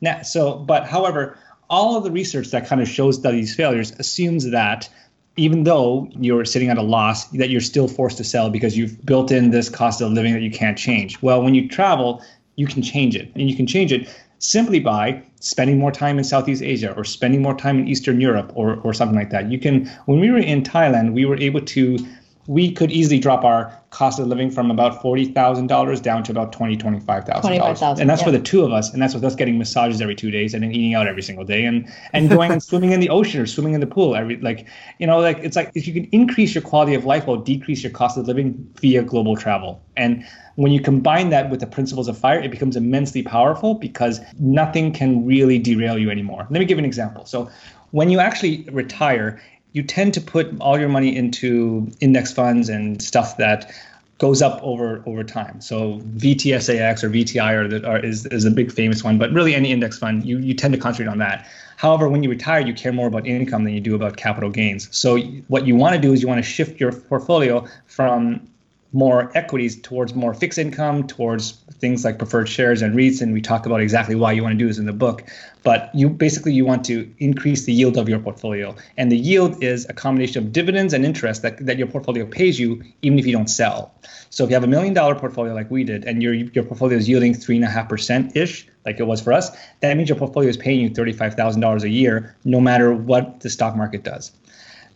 S5: Now, so but however, all of the research that kind of shows that these failures assumes that even though you're sitting at a loss, that you're still forced to sell because you've built in this cost of living that you can't change. Well, when you travel, you can change it, and you can change it simply by spending more time in Southeast Asia or spending more time in Eastern Europe or, or something like that. You can when we were in Thailand, we were able to we could easily drop our cost of living from about forty thousand dollars down to about twenty twenty five thousand dollars, and that's yeah. for the two of us, and that's with us getting massages every two days and then eating out every single day, and and going and [laughs] swimming in the ocean or swimming in the pool every like you know like it's like if you can increase your quality of life while decrease your cost of living via global travel, and when you combine that with the principles of fire, it becomes immensely powerful because nothing can really derail you anymore. Let me give an example. So when you actually retire you tend to put all your money into index funds and stuff that goes up over over time. So VTSAX or VTI are, the, are is is a big famous one, but really any index fund you you tend to concentrate on that. However, when you retire, you care more about income than you do about capital gains. So what you want to do is you want to shift your portfolio from more equities towards more fixed income, towards things like preferred shares and REITs. And we talk about exactly why you want to do this in the book. But you basically you want to increase the yield of your portfolio. And the yield is a combination of dividends and interest that, that your portfolio pays you even if you don't sell. So if you have a million dollar portfolio like we did, and your your portfolio is yielding three and a half percent ish, like it was for us, that means your portfolio is paying you thirty five thousand dollars a year, no matter what the stock market does.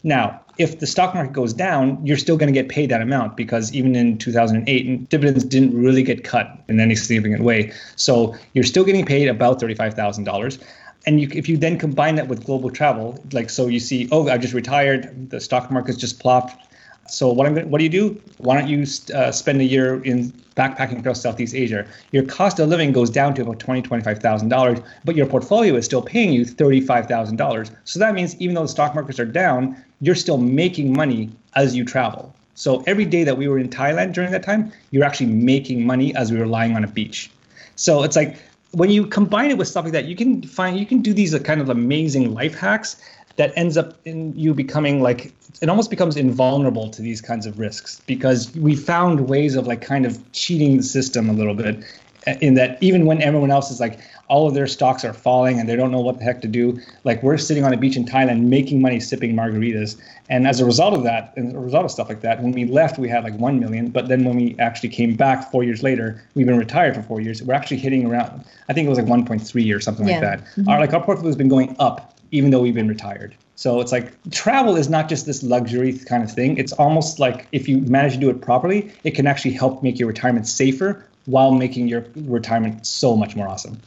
S5: Now, if the stock market goes down, you're still going to get paid that amount because even in 2008, dividends didn't really get cut in any significant way. So you're still getting paid about $35,000. And you, if you then combine that with global travel, like so you see, oh, I just retired, the stock market's just plopped. So what, I'm, what do you do? Why don't you uh, spend a year in backpacking across Southeast Asia? Your cost of living goes down to about twenty, twenty-five thousand dollars, but your portfolio is still paying you thirty-five thousand dollars. So that means even though the stock markets are down, you're still making money as you travel. So every day that we were in Thailand during that time, you're actually making money as we were lying on a beach. So it's like when you combine it with stuff like that, you can find you can do these uh, kind of amazing life hacks that ends up in you becoming like it almost becomes invulnerable to these kinds of risks because we found ways of like kind of cheating the system a little bit uh, in that even when everyone else is like all of their stocks are falling and they don't know what the heck to do. Like we're sitting on a beach in Thailand making money sipping margaritas. And as a result of that, and as a result of stuff like that, when we left, we had like 1 million. But then when we actually came back four years later, we've been retired for four years. We're actually hitting around, I think it was like 1.3 or something
S1: Yeah.
S5: like that. Mm-hmm. Our, like our portfolio has been going up even though we've been retired. So it's like travel is not just this luxury kind of thing. It's almost like if you manage to do it properly, it can actually help make your retirement safer while making your retirement so much more awesome.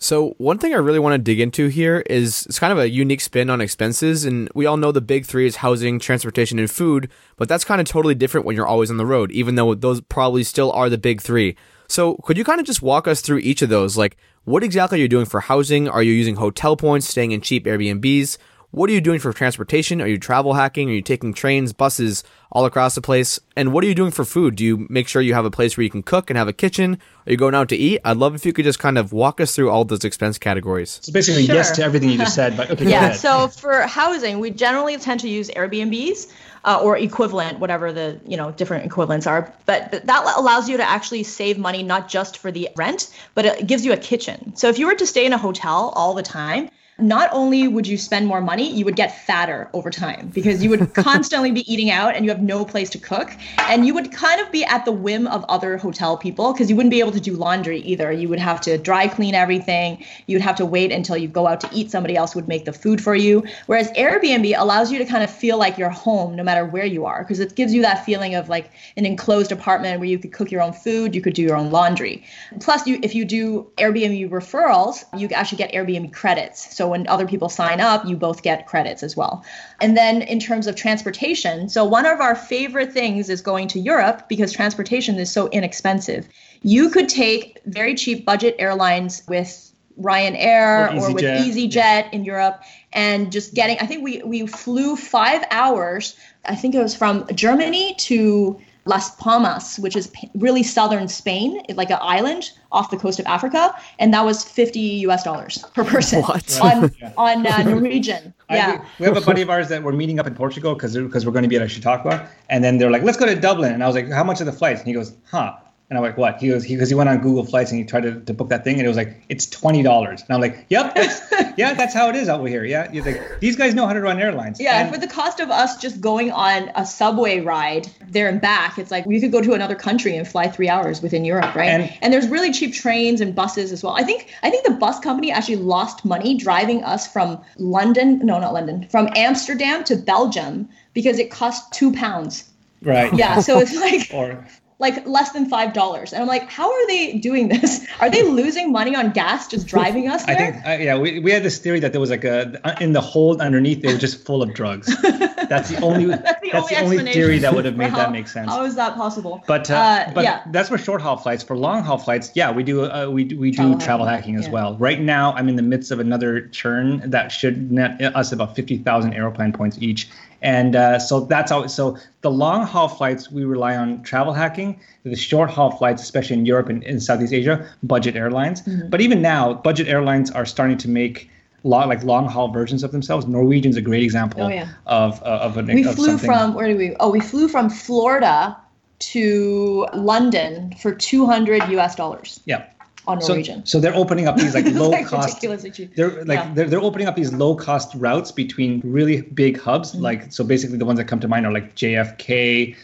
S3: So one thing I really want to dig into here is it's kind of a unique spin on expenses, and we all know the big three is housing, transportation, and food, but that's kind of totally different when you're always on the road, even though those probably still are the big three. So could you kind of just walk us through each of those? Like, what exactly are you doing for housing? Are you using hotel points, staying in cheap Airbnbs? What are you doing for transportation? Are you travel hacking? Are you taking trains, buses all across the place? And what are you doing for food? Do you make sure you have a place where you can cook and have a kitchen? Are you going out to eat? I'd love if you could just kind of walk us through all those expense categories.
S5: So basically,
S1: Sure.
S5: yes to everything you just said. But okay, go
S1: Yeah.
S5: ahead.
S1: So for housing, we generally tend to use Airbnbs uh, or equivalent, whatever the you know different equivalents are. But th- that allows you to actually save money not just for the rent, but it gives you a kitchen. So if you were to stay in a hotel all the time. Not only would you spend more money, you would get fatter over time because you would [laughs] constantly be eating out and you have no place to cook. And you would kind of be at the whim of other hotel people because you wouldn't be able to do laundry either. You would have to dry clean everything. You'd have to wait until you go out to eat. Somebody else would make the food for you. Whereas Airbnb allows you to kind of feel like you're home no matter where you are because it gives you that feeling of like an enclosed apartment where you could cook your own food, you could do your own laundry. Plus, you if you do Airbnb referrals, you actually get Airbnb credits. So when other people sign up, you both get credits as well. And then in terms of transportation, so one of our favorite things is going to Europe because transportation is so inexpensive. You could take very cheap budget airlines with Ryanair
S5: Or
S1: or, with
S5: EasyJet.
S1: EasyJet in Europe and just getting I think we we flew 5 hours I think it was from Germany to Las Palmas, which is p- really southern Spain, like an island off the coast of Africa, and that was 50 US dollars per person [laughs]
S3: What? [laughs]
S1: on on uh, [laughs] Norwegian. Yeah.
S5: we, we have a buddy of ours that we're meeting up in Portugal because because we're going to be at Chautauqua, and then they're like, "Let's go to Dublin," and I was like, "How much are the flights?" And he goes, "Huh." And I'm like, "What?" He goes, "Because he, went on Google Flights and he tried to, to book that thing, and it was like, it's twenty dollars." And I'm like, "Yep, that's, [laughs] yeah, that's how it is over here. Yeah, You're like, these guys know how to run airlines."
S1: Yeah,
S5: And-
S1: for the cost of us just going on a subway ride there and back, it's like we could go to another country and fly three hours within Europe, right?
S5: And-
S1: And, there's really cheap trains and buses as well. I think I think the bus company actually lost money driving us from London, no, not London, from Amsterdam to Belgium because it cost two pounds.
S5: right.
S1: Yeah, so it's [laughs] like
S5: Or
S1: like less than five dollars, and I'm like, how are they doing this? Are they losing money on gas just driving us
S5: I
S1: there?
S5: think, uh, yeah, we, we had this theory that there was like a in the hold underneath they were just full of drugs. [laughs] That's the only that's the, only,
S1: explanation
S5: theory that would have made
S1: how-
S5: that make sense.
S1: How is that possible?
S5: But uh,
S1: Uh,
S5: but
S1: yeah.
S5: that's for short haul flights. For long haul flights, yeah, we do uh, we do- we
S1: Travel
S5: do travel
S1: hacking,
S5: hacking as
S1: yeah.
S5: well. Right now, I'm in the midst of another churn that should net us about fifty thousand Aeroplan points each. And uh, so that's how. So the long haul flights we rely on travel hacking. The short haul flights, especially in Europe and in Southeast Asia, budget airlines.
S1: Mm-hmm.
S5: But even now, budget airlines are starting to make. Long, like long haul versions of themselves. Norwegian's a great example
S1: Oh, yeah.
S5: of uh, of an
S1: we
S5: of
S1: flew
S5: something.
S1: from where did we oh we flew from florida to london for 200 us dollars
S5: yeah.
S1: On
S5: So,
S1: norwegian
S5: so they're opening up these like [laughs] low
S1: like
S5: cost they're like
S1: Yeah.
S5: they're, they're opening up these low cost routes between really big hubs
S1: Mm-hmm.
S5: like so basically the ones that come to mind are like JFK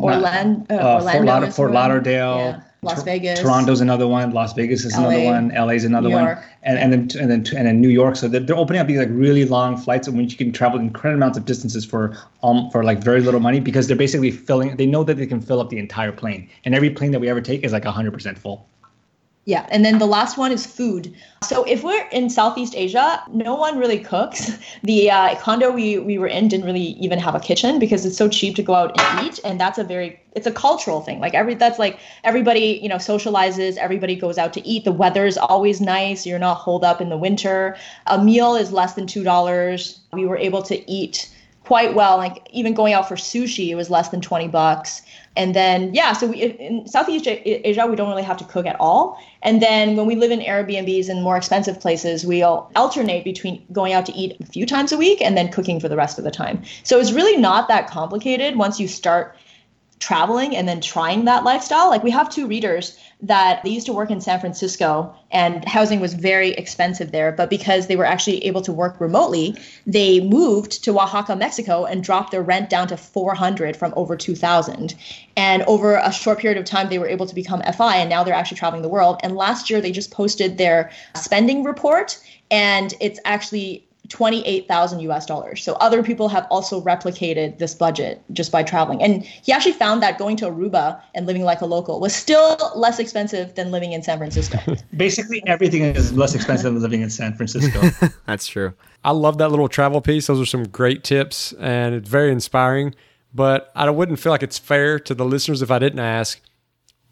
S1: Orlan- uh,
S5: uh, Fort,
S1: Orlando
S5: Lauder-
S1: is
S5: Fort. Lauderdale
S1: Yeah. Las Vegas.
S5: Toronto's another one Las Vegas is another
S1: LA,
S5: one LA's another
S1: New
S5: one
S1: York.
S5: and, and then and then and then New York so they're, they're opening up these like really long flights in which you can travel incredible amounts of distances for um for like very little money because they're basically filling they know that they can fill up the entire plane and every plane that we ever take is like 100% full
S1: Yeah, and then the last one is food. So if we're in Southeast Asia, no one really cooks. [laughs] The uh, condo we we were in didn't really even have a kitchen because it's so cheap to go out and eat, and that's a very it's a cultural thing. Like every that's like everybody you know socializes, everybody goes out to eat. The weather's always nice. You're not holed up in the winter. A meal is less than two dollars. We were able to eat quite well. Like even going out for sushi, it was less than twenty bucks. And then yeah, so we in Southeast Asia we don't really have to cook at all. And then when we live in Airbnbs in more expensive places, we'll alternate between going out to eat a few times a week and then cooking for the rest of the time. So it's really not that complicated once you start traveling and then trying that lifestyle. Like we have two readers that they used to work in San Francisco and housing was very expensive there. But because they were actually able to work remotely, they moved to Oaxaca, Mexico and dropped their rent down to 400 from over 2000. And over a short period of time, they were able to become FI and now they're actually traveling the world. And last year, they just posted their spending report and it's actually 28,000 US dollars. So other people have also replicated this budget just by traveling. And he actually found that going to Aruba and living like a local was still less expensive than living in San Francisco. [laughs]
S5: Basically, everything is less expensive than living in San Francisco. [laughs]
S3: That's true.
S4: I love that little travel piece. Those are some great tips and it's very inspiring. But I wouldn't feel like it's fair to the listeners if I didn't ask,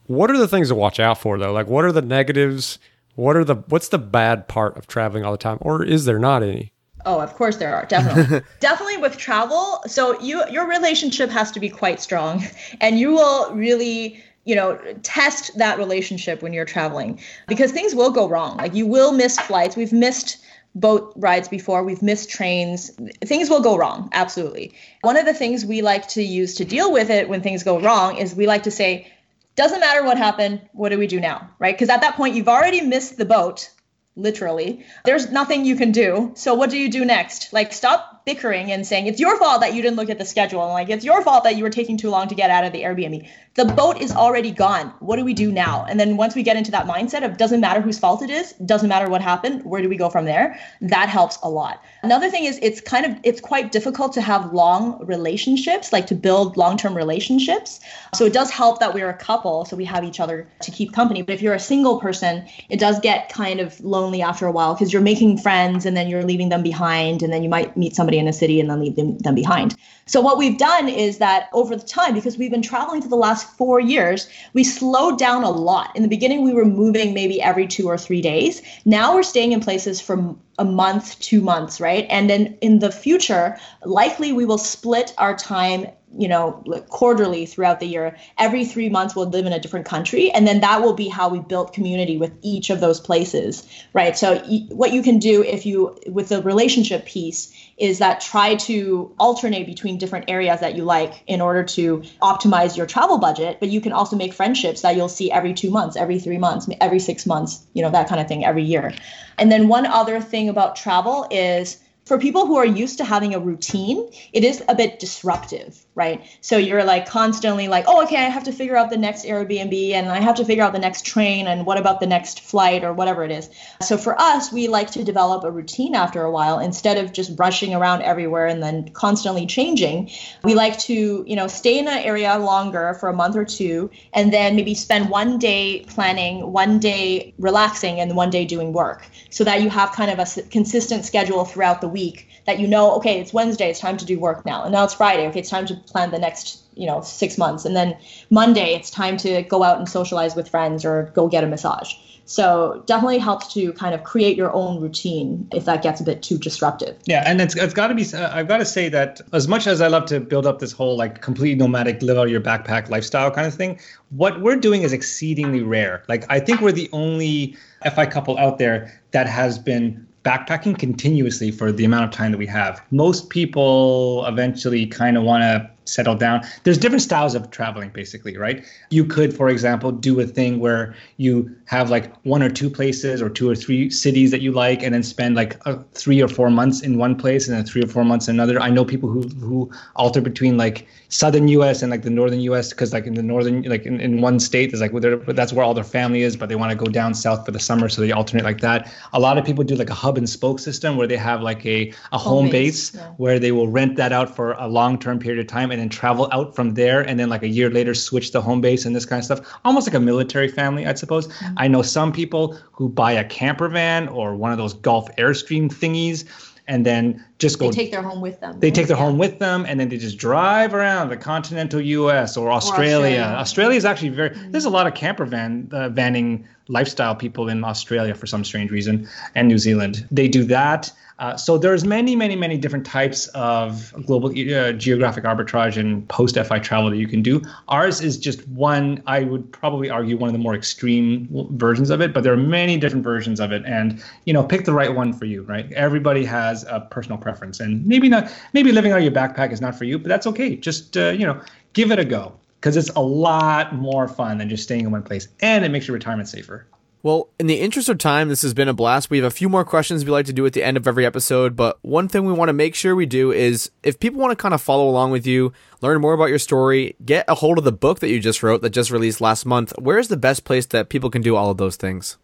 S4: what are the things to watch out for though? Like what are the negatives? What are the what's the bad part of traveling all the time? Or is there not any?
S1: Oh, of course there are. Definitely. [laughs] definitely with travel. So you your relationship has to be quite strong and you will really you know test that relationship when you're traveling because things will go wrong. Like you will miss flights. We've missed boat rides before. We've missed trains. Things will go wrong absolutely. One of the things we like to use to deal with it when things go wrong is we like to say doesn't matter what happened. What do we do now? Right? Because at that point you've already missed the boat literally. There's nothing you can do. So what do you do next? Like stop bickering and saying it's your fault that you didn't look at the schedule and like it's your fault that you were taking too long to get out of the Airbnb. The boat is already gone. What do we do now? And then once we get into that mindset of doesn't matter whose fault it is, doesn't matter what happened, where do we go from there? That helps a lot. Another thing is it's kind of it's quite difficult to have long relationships, like to build long-term relationships. So it does help that we're a couple, so we have each other to keep company. But if you're a single person, it does get kind of lonely after a while because you're making friends and then you're leaving them behind and then you might meet somebody in a city and then leave them, them behind. So what we've done is that over the time, because we've been traveling for the last four years, we slowed down a lot. In the beginning, we were moving maybe every two or three days. Now we're staying in places for a month, two months, right? And then in the future, likely we will split our time you know quarterly throughout the year. Every three months we'll live in a different country and then that will be how we build community with each of those places right? So what you can do if you with the relationship piece is that try to alternate between different areas that you like in order to optimize your travel budget but you can also make friendships that you'll see every two months every three months every six months you know that kind of thing every year. And then one other thing about travel is for people who are used to having a routine, it is a bit disruptive, right? So you're like constantly like, oh, okay, I have to figure out the next Airbnb and I have to figure out the next train and what about the next flight or whatever it is. So for us, we like to develop a routine after a while instead of just rushing around everywhere and then constantly changing. We like to, you know, stay in an area longer for a month or two and then maybe spend one day planning, one day relaxing, and one day doing work so that you have kind of a consistent schedule throughout the week week that you know, okay, it's Wednesday, it's time to do work now. And now it's Friday, okay, it's time to plan the next, you know, six months. And then Monday, it's time to go out and socialize with friends or go get a massage. So definitely helps to kind of create your own routine if that gets a bit too disruptive.
S5: Yeah, and it's it's got to be. Uh, I've got to say that as much as I love to build up this whole like completely nomadic, live out your backpack lifestyle kind of thing, what we're doing is exceedingly rare. Like I think we're the only FI couple out there that has been backpacking continuously for the amount of time that we have. Most people eventually kind of want to settle down. There's different styles of traveling, basically, right? You could, for example, do a thing where you have like one or two places or two or three cities that you like, and then spend like a, three or four months in one place and then three or four months in another. I know people who who alter between like southern U.S. and like the northern U.S. because like in the northern, like in, in one state, there's like where that's where all their family is, but they want to go down south for the summer, so they alternate like that. A lot of people do like a hub and spoke system where they have like a a home, home base, base yeah. where they will rent that out for a long term period of time and then travel out from there and then like a year later switch to home base and this kind of stuff almost like a military family i suppose mm-hmm. i know some people who buy a camper van or one of those gulf airstream thingies and then just go
S1: they take their home with them
S5: they take their yeah. home with them and then they just drive around the continental us or australia, or australia. is actually very mm-hmm. there's a lot of camper van uh, vanning lifestyle people in australia for some strange reason and new zealand they do that uh, so there's many, many, many different types of global uh, geographic arbitrage and post-FI travel that you can do. Ours is just one. I would probably argue one of the more extreme versions of it, but there are many different versions of it, and you know, pick the right one for you. Right? Everybody has a personal preference, and maybe not. Maybe living out of your backpack is not for you, but that's okay. Just uh, you know, give it a go. because it's a lot more fun than just staying in one place and it makes your retirement safer.
S3: Well, in the interest of time, this has been a blast. We have a few more questions we like to do at the end of every episode, but one thing we want to make sure we do is if people want to kind of follow along with you, learn more about your story, get a hold of the book that you just wrote that just released last month, where's the best place that people can do all of those things?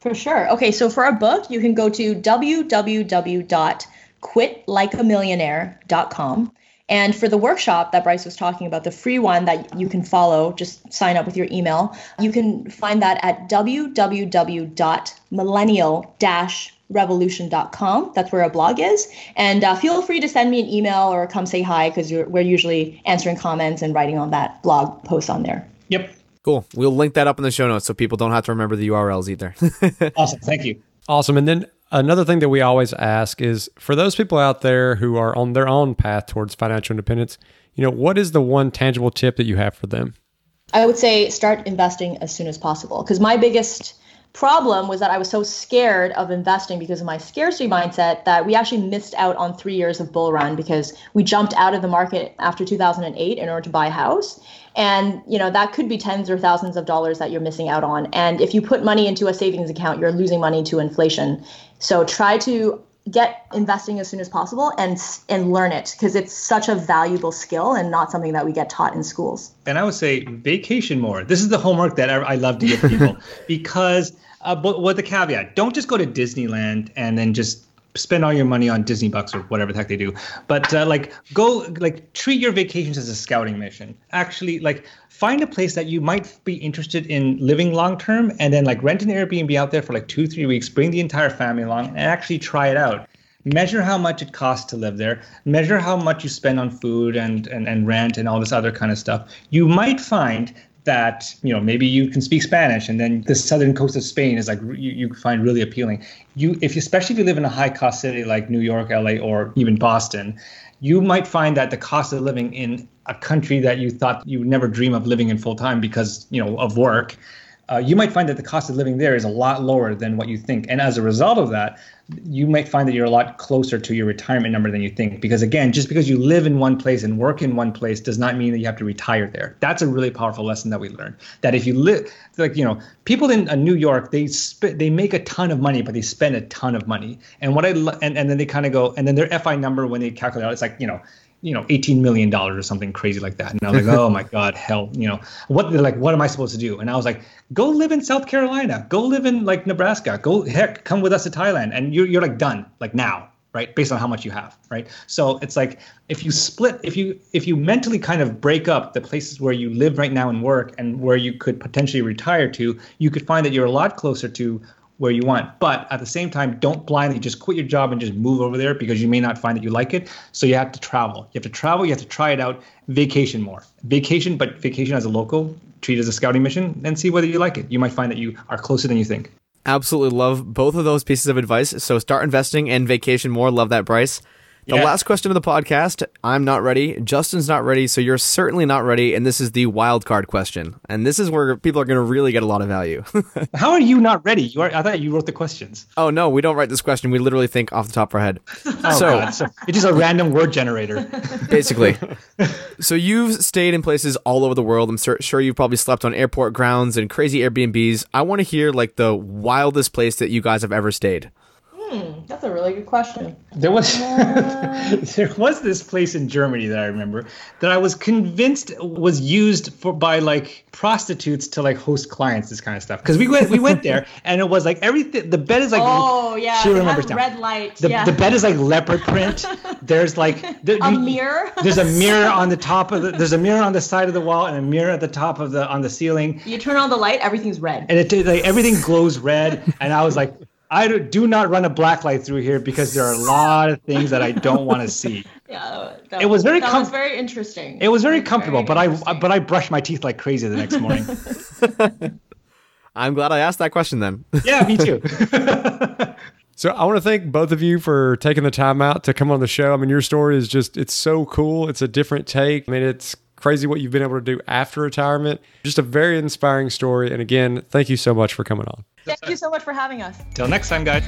S1: For sure. Okay, so for our book, you can go to www.quitlikeamillionaire.com. And for the workshop that Bryce was talking about, the free one that you can follow, just sign up with your email, you can find that at www.millennial-revolution.com. That's where our blog is. And uh, feel free to send me an email or come say hi because we're usually answering comments and writing on that blog post on there.
S5: Yep.
S3: Cool. We'll link that up in the show notes so people don't have to remember the URLs either. [laughs]
S5: awesome. Thank you.
S4: Awesome. And then another thing that we always ask is for those people out there who are on their own path towards financial independence, you know, what is the one tangible tip that you have for them?
S1: I would say start investing as soon as possible because my biggest problem was that I was so scared of investing because of my scarcity mindset that we actually missed out on three years of bull run because we jumped out of the market after 2008 in order to buy a house. And you know that could be tens or thousands of dollars that you're missing out on. And if you put money into a savings account, you're losing money to inflation. So try to get investing as soon as possible and and learn it because it's such a valuable skill and not something that we get taught in schools.
S5: And I would say vacation more. This is the homework that I, I love to give people [laughs] because, uh, but with the caveat, don't just go to Disneyland and then just spend all your money on Disney bucks or whatever the heck they do. But uh, like go like treat your vacations as a scouting mission. Actually, like find a place that you might be interested in living long term, and then like rent an Airbnb out there for like two three weeks. Bring the entire family along and actually try it out. Measure how much it costs to live there. Measure how much you spend on food and, and, and rent and all this other kind of stuff. You might find that you know maybe you can speak Spanish, and then the southern coast of Spain is like you, you find really appealing. You, if especially if you live in a high cost city like New York, LA, or even Boston, you might find that the cost of living in a country that you thought you would never dream of living in full time because you know of work uh, you might find that the cost of living there is a lot lower than what you think. And as a result of that, you might find that you're a lot closer to your retirement number than you think. Because again, just because you live in one place and work in one place does not mean that you have to retire there. That's a really powerful lesson that we learned. That if you live, like you know, people in uh, New York, they sp- they make a ton of money, but they spend a ton of money. And what I and and then they kind of go, and then their FI number when they calculate out, it's like you know you know, eighteen million dollars or something crazy like that. And I was like, oh my [laughs] god, hell, you know, what? Like, what am I supposed to do? And I was like, go live in South Carolina, go live in like Nebraska, go heck, come with us to Thailand, and you're you're like done, like now, right? Based on how much you have, right? So it's like if you split, if you if you mentally kind of break up the places where you live right now and work, and where you could potentially retire to, you could find that you're a lot closer to where you want. But at the same time, don't blindly just quit your job and just move over there because you may not find that you like it. So you have to travel. You have to travel, you have to try it out, vacation more. Vacation, but vacation as a local, treat it as a scouting mission and see whether you like it. You might find that you are closer than you think.
S3: Absolutely love both of those pieces of advice. So start investing and vacation more. Love that, Bryce. The yeah. last question of the podcast. I'm not ready. Justin's not ready. So you're certainly not ready. And this is the wild card question. And this is where people are going to really get a lot of value. [laughs]
S5: How are you not ready? You are, I thought you wrote the questions.
S3: Oh, no, we don't write this question. We literally think off the top of our head.
S5: oh, so, God. so it's just a random word generator. [laughs]
S3: Basically. so you've stayed in places all over the world. I'm sure you've probably slept on airport grounds and crazy Airbnbs. I want to hear like the wildest place that you guys have ever stayed.
S1: Hmm, that's a really good question.
S5: There was uh... [laughs] there was this place in Germany that I remember that I was convinced was used for by like prostitutes to like host clients, this kind of stuff. Because we went we went there [laughs] and it was like everything. The bed is like
S1: oh yeah, she remembers now. Red light.
S5: The,
S1: yeah.
S5: the bed is like leopard print. [laughs] There's like
S1: the, a you, mirror.
S5: There's a mirror on the top of the. There's a mirror on the side of the wall and a mirror at the top of the on the ceiling.
S1: You turn on the light, everything's red.
S5: And it like everything glows red. And I was like, I do not run a black light through here because there are a lot of things that I don't want to [laughs] see.
S1: Yeah, that, it was very that com- was very interesting.
S5: It was very comfortable, very but I but I brushed my teeth like crazy the next morning. [laughs] [laughs]
S3: I'm glad I asked that question then.
S5: yeah, me too.
S4: so I want to thank both of you for taking the time out to come on the show. I mean, your story is just it's so cool. It's a different take. I mean, it's crazy what you've been able to do after retirement. Just a very inspiring story. And again, thank you so much for coming on.
S1: Thank you so much for having us.
S5: Till next time, guys.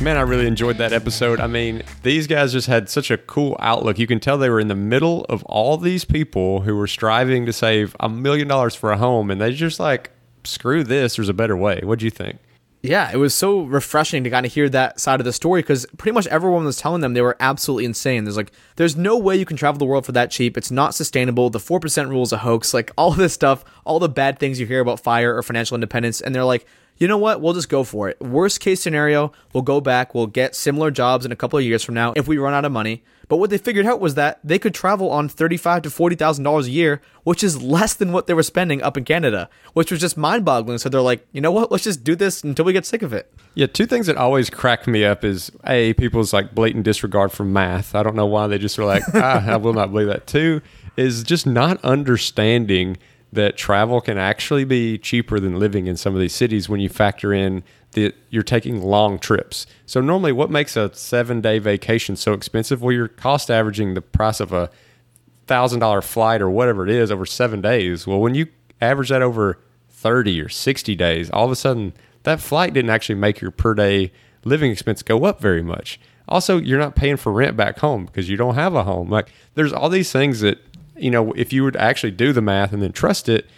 S4: Man, I really enjoyed that episode. I mean, these guys just had such a cool outlook. You can tell they were in the middle of all these people who were striving to save a million dollars for a home, and they just like, screw this, there's a better way. What do you think?
S3: Yeah, it was so refreshing to kind of hear that side of the story because pretty much everyone was telling them they were absolutely insane. There's like, there's no way you can travel the world for that cheap. It's not sustainable. The 4% rule is a hoax. Like, all this stuff, all the bad things you hear about fire or financial independence. And they're like, you know what? We'll just go for it. Worst case scenario, we'll go back, we'll get similar jobs in a couple of years from now if we run out of money. But what they figured out was that they could travel on thirty-five to forty thousand dollars a year, which is less than what they were spending up in Canada, which was just mind-boggling. So they're like, you know what? Let's just do this until we get sick of it.
S4: Yeah, two things that always crack me up is a people's like blatant disregard for math. I don't know why they just are like, [laughs] ah, I will not believe that. Two is just not understanding that travel can actually be cheaper than living in some of these cities when you factor in that you're taking long trips. So normally what makes a 7-day vacation so expensive? Well, you're cost averaging the price of a $1000 flight or whatever it is over 7 days. Well, when you average that over 30 or 60 days, all of a sudden that flight didn't actually make your per day living expense go up very much. Also, you're not paying for rent back home because you don't have a home. Like there's all these things that you know, if you would actually do the math and then trust it,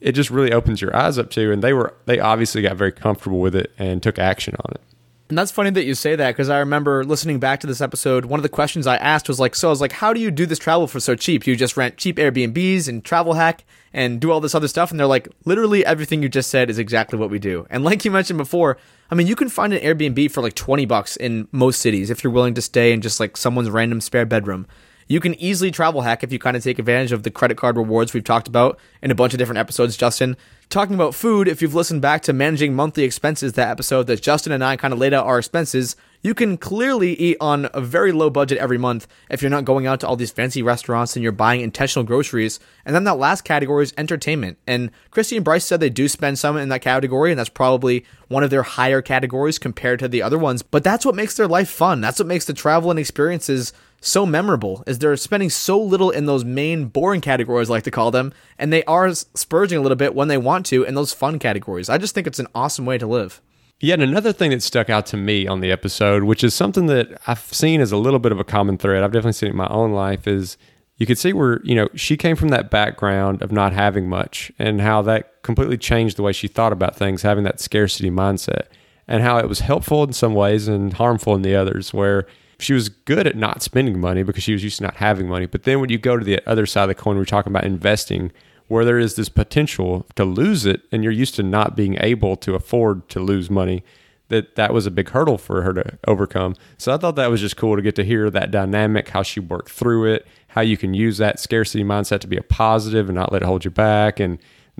S4: it just really opens your eyes up to. And they were, they obviously got very comfortable with it and took action on it.
S3: And that's funny that you say that because I remember listening back to this episode. One of the questions I asked was like, "So I was like, how do you do this travel for so cheap? You just rent cheap Airbnbs and travel hack and do all this other stuff?" And they're like, "Literally everything you just said is exactly what we do." And like you mentioned before, I mean, you can find an Airbnb for like twenty bucks in most cities if you're willing to stay in just like someone's random spare bedroom. You can easily travel hack if you kind of take advantage of the credit card rewards we've talked about in a bunch of different episodes, Justin. Talking about food, if you've listened back to managing monthly expenses, that episode that Justin and I kind of laid out our expenses, you can clearly eat on a very low budget every month if you're not going out to all these fancy restaurants and you're buying intentional groceries. And then that last category is entertainment. And Kristy and Bryce said they do spend some in that category, and that's probably one of their higher categories compared to the other ones. But that's what makes their life fun. That's what makes the travel and experiences so memorable is they're spending so little in those main boring categories, I like to call them, and they are spurging a little bit when they want to in those fun categories. I just think it's an awesome way to live.
S4: Yeah, and another thing that stuck out to me on the episode, which is something that I've seen as a little bit of a common thread, I've definitely seen it in my own life, is you could see where, you know, she came from that background of not having much and how that completely changed the way she thought about things, having that scarcity mindset, and how it was helpful in some ways and harmful in the others, where she was good at not spending money because she was used to not having money. But then when you go to the other side of the coin, we're talking about investing, where there is this potential to lose it, and you're used to not being able to afford to lose money. That that was a big hurdle for her to overcome. So I thought that was just cool to get to hear that dynamic, how she worked through it, how you can use that scarcity mindset to be a positive and not let it hold you back, and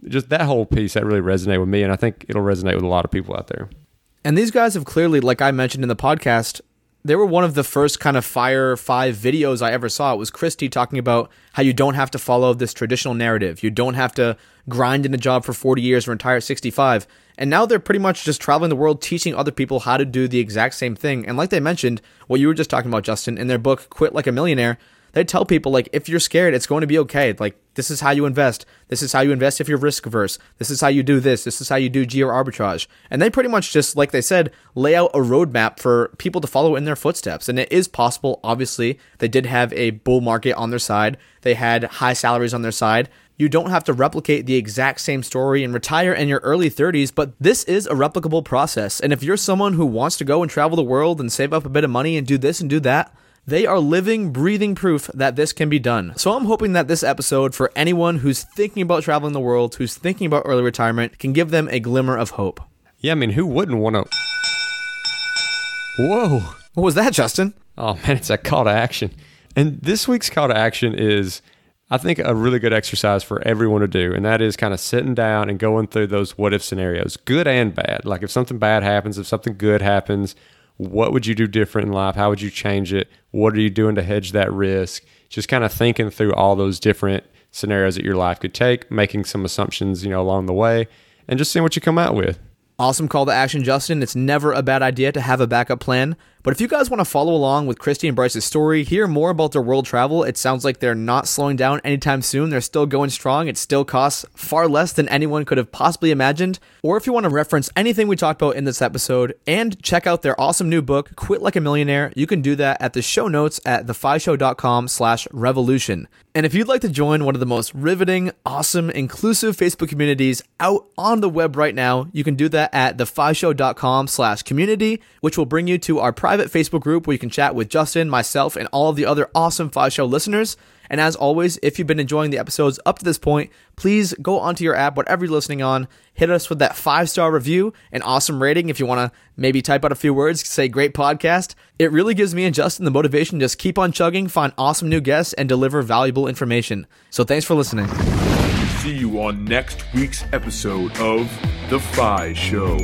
S4: just that whole piece that really resonated with me, and I think it'll resonate with a lot of people out there.
S3: And these guys have clearly, like I mentioned in the podcast, they were one of the first kind of Fire 5 videos I ever saw. It was Kristy talking about how you don't have to follow this traditional narrative. You don't have to grind in a job for 40 years or retire at 65. And now they're pretty much just traveling the world teaching other people how to do the exact same thing. And like they mentioned, what you were just talking about, Justin, in their book, Quit Like a Millionaire, they tell people like if you're scared, it's going to be okay. Like this is how you invest. This is how you invest if you're risk averse. This is how you do this. This is how you do geo arbitrage. And they pretty much just like they said, lay out a roadmap for people to follow in their footsteps. And it is possible. Obviously, they did have a bull market on their side. They had high salaries on their side. You don't have to replicate the exact same story and retire in your early 30s, but this is a replicable process. And if you're someone who wants to go and travel the world and save up a bit of money and do this and do that, they are living, breathing proof that this can be done. So I'm hoping that this episode, for anyone who's thinking about traveling the world, who's thinking about early retirement, can give them a glimmer of hope.
S4: Yeah, I mean, who wouldn't want to? Whoa.
S3: What was that, Justin?
S4: Oh, man, it's a call to action. And this week's call to action is, I think, a really good exercise for everyone to do. And that is kind of sitting down and going through those what if scenarios, good and bad. Like if something bad happens, if something good happens, what would you do different in life? How would you change it? What are you doing to hedge that risk? Just kind of thinking through all those different scenarios that your life could take, making some assumptions, you know, along the way, and just seeing what you come out with.
S3: Awesome call to action, Justin. It's never a bad idea to have a backup plan. But if you guys want to follow along with Kristy and Bryce's story, hear more about their world travel, it sounds like they're not slowing down anytime soon. They're still going strong. It still costs far less than anyone could have possibly imagined. Or if you want to reference anything we talked about in this episode and check out their awesome new book, Quit Like a Millionaire, you can do that at the show notes at thefishow.com slash revolution. And if you'd like to join one of the most riveting, awesome, inclusive Facebook communities out on the web right now, you can do that at thefishow.com slash community, which will bring you to our private Facebook group where you can chat with Justin, myself, and all of the other awesome Fi Show listeners. And as always, if you've been enjoying the episodes up to this point, please go onto your app, whatever you're listening on, hit us with that five star review, an awesome rating. If you want to maybe type out a few words, say great podcast. It really gives me and Justin the motivation to just keep on chugging, find awesome new guests, and deliver valuable information. So thanks for listening.
S2: See you on next week's episode of The Fi Show.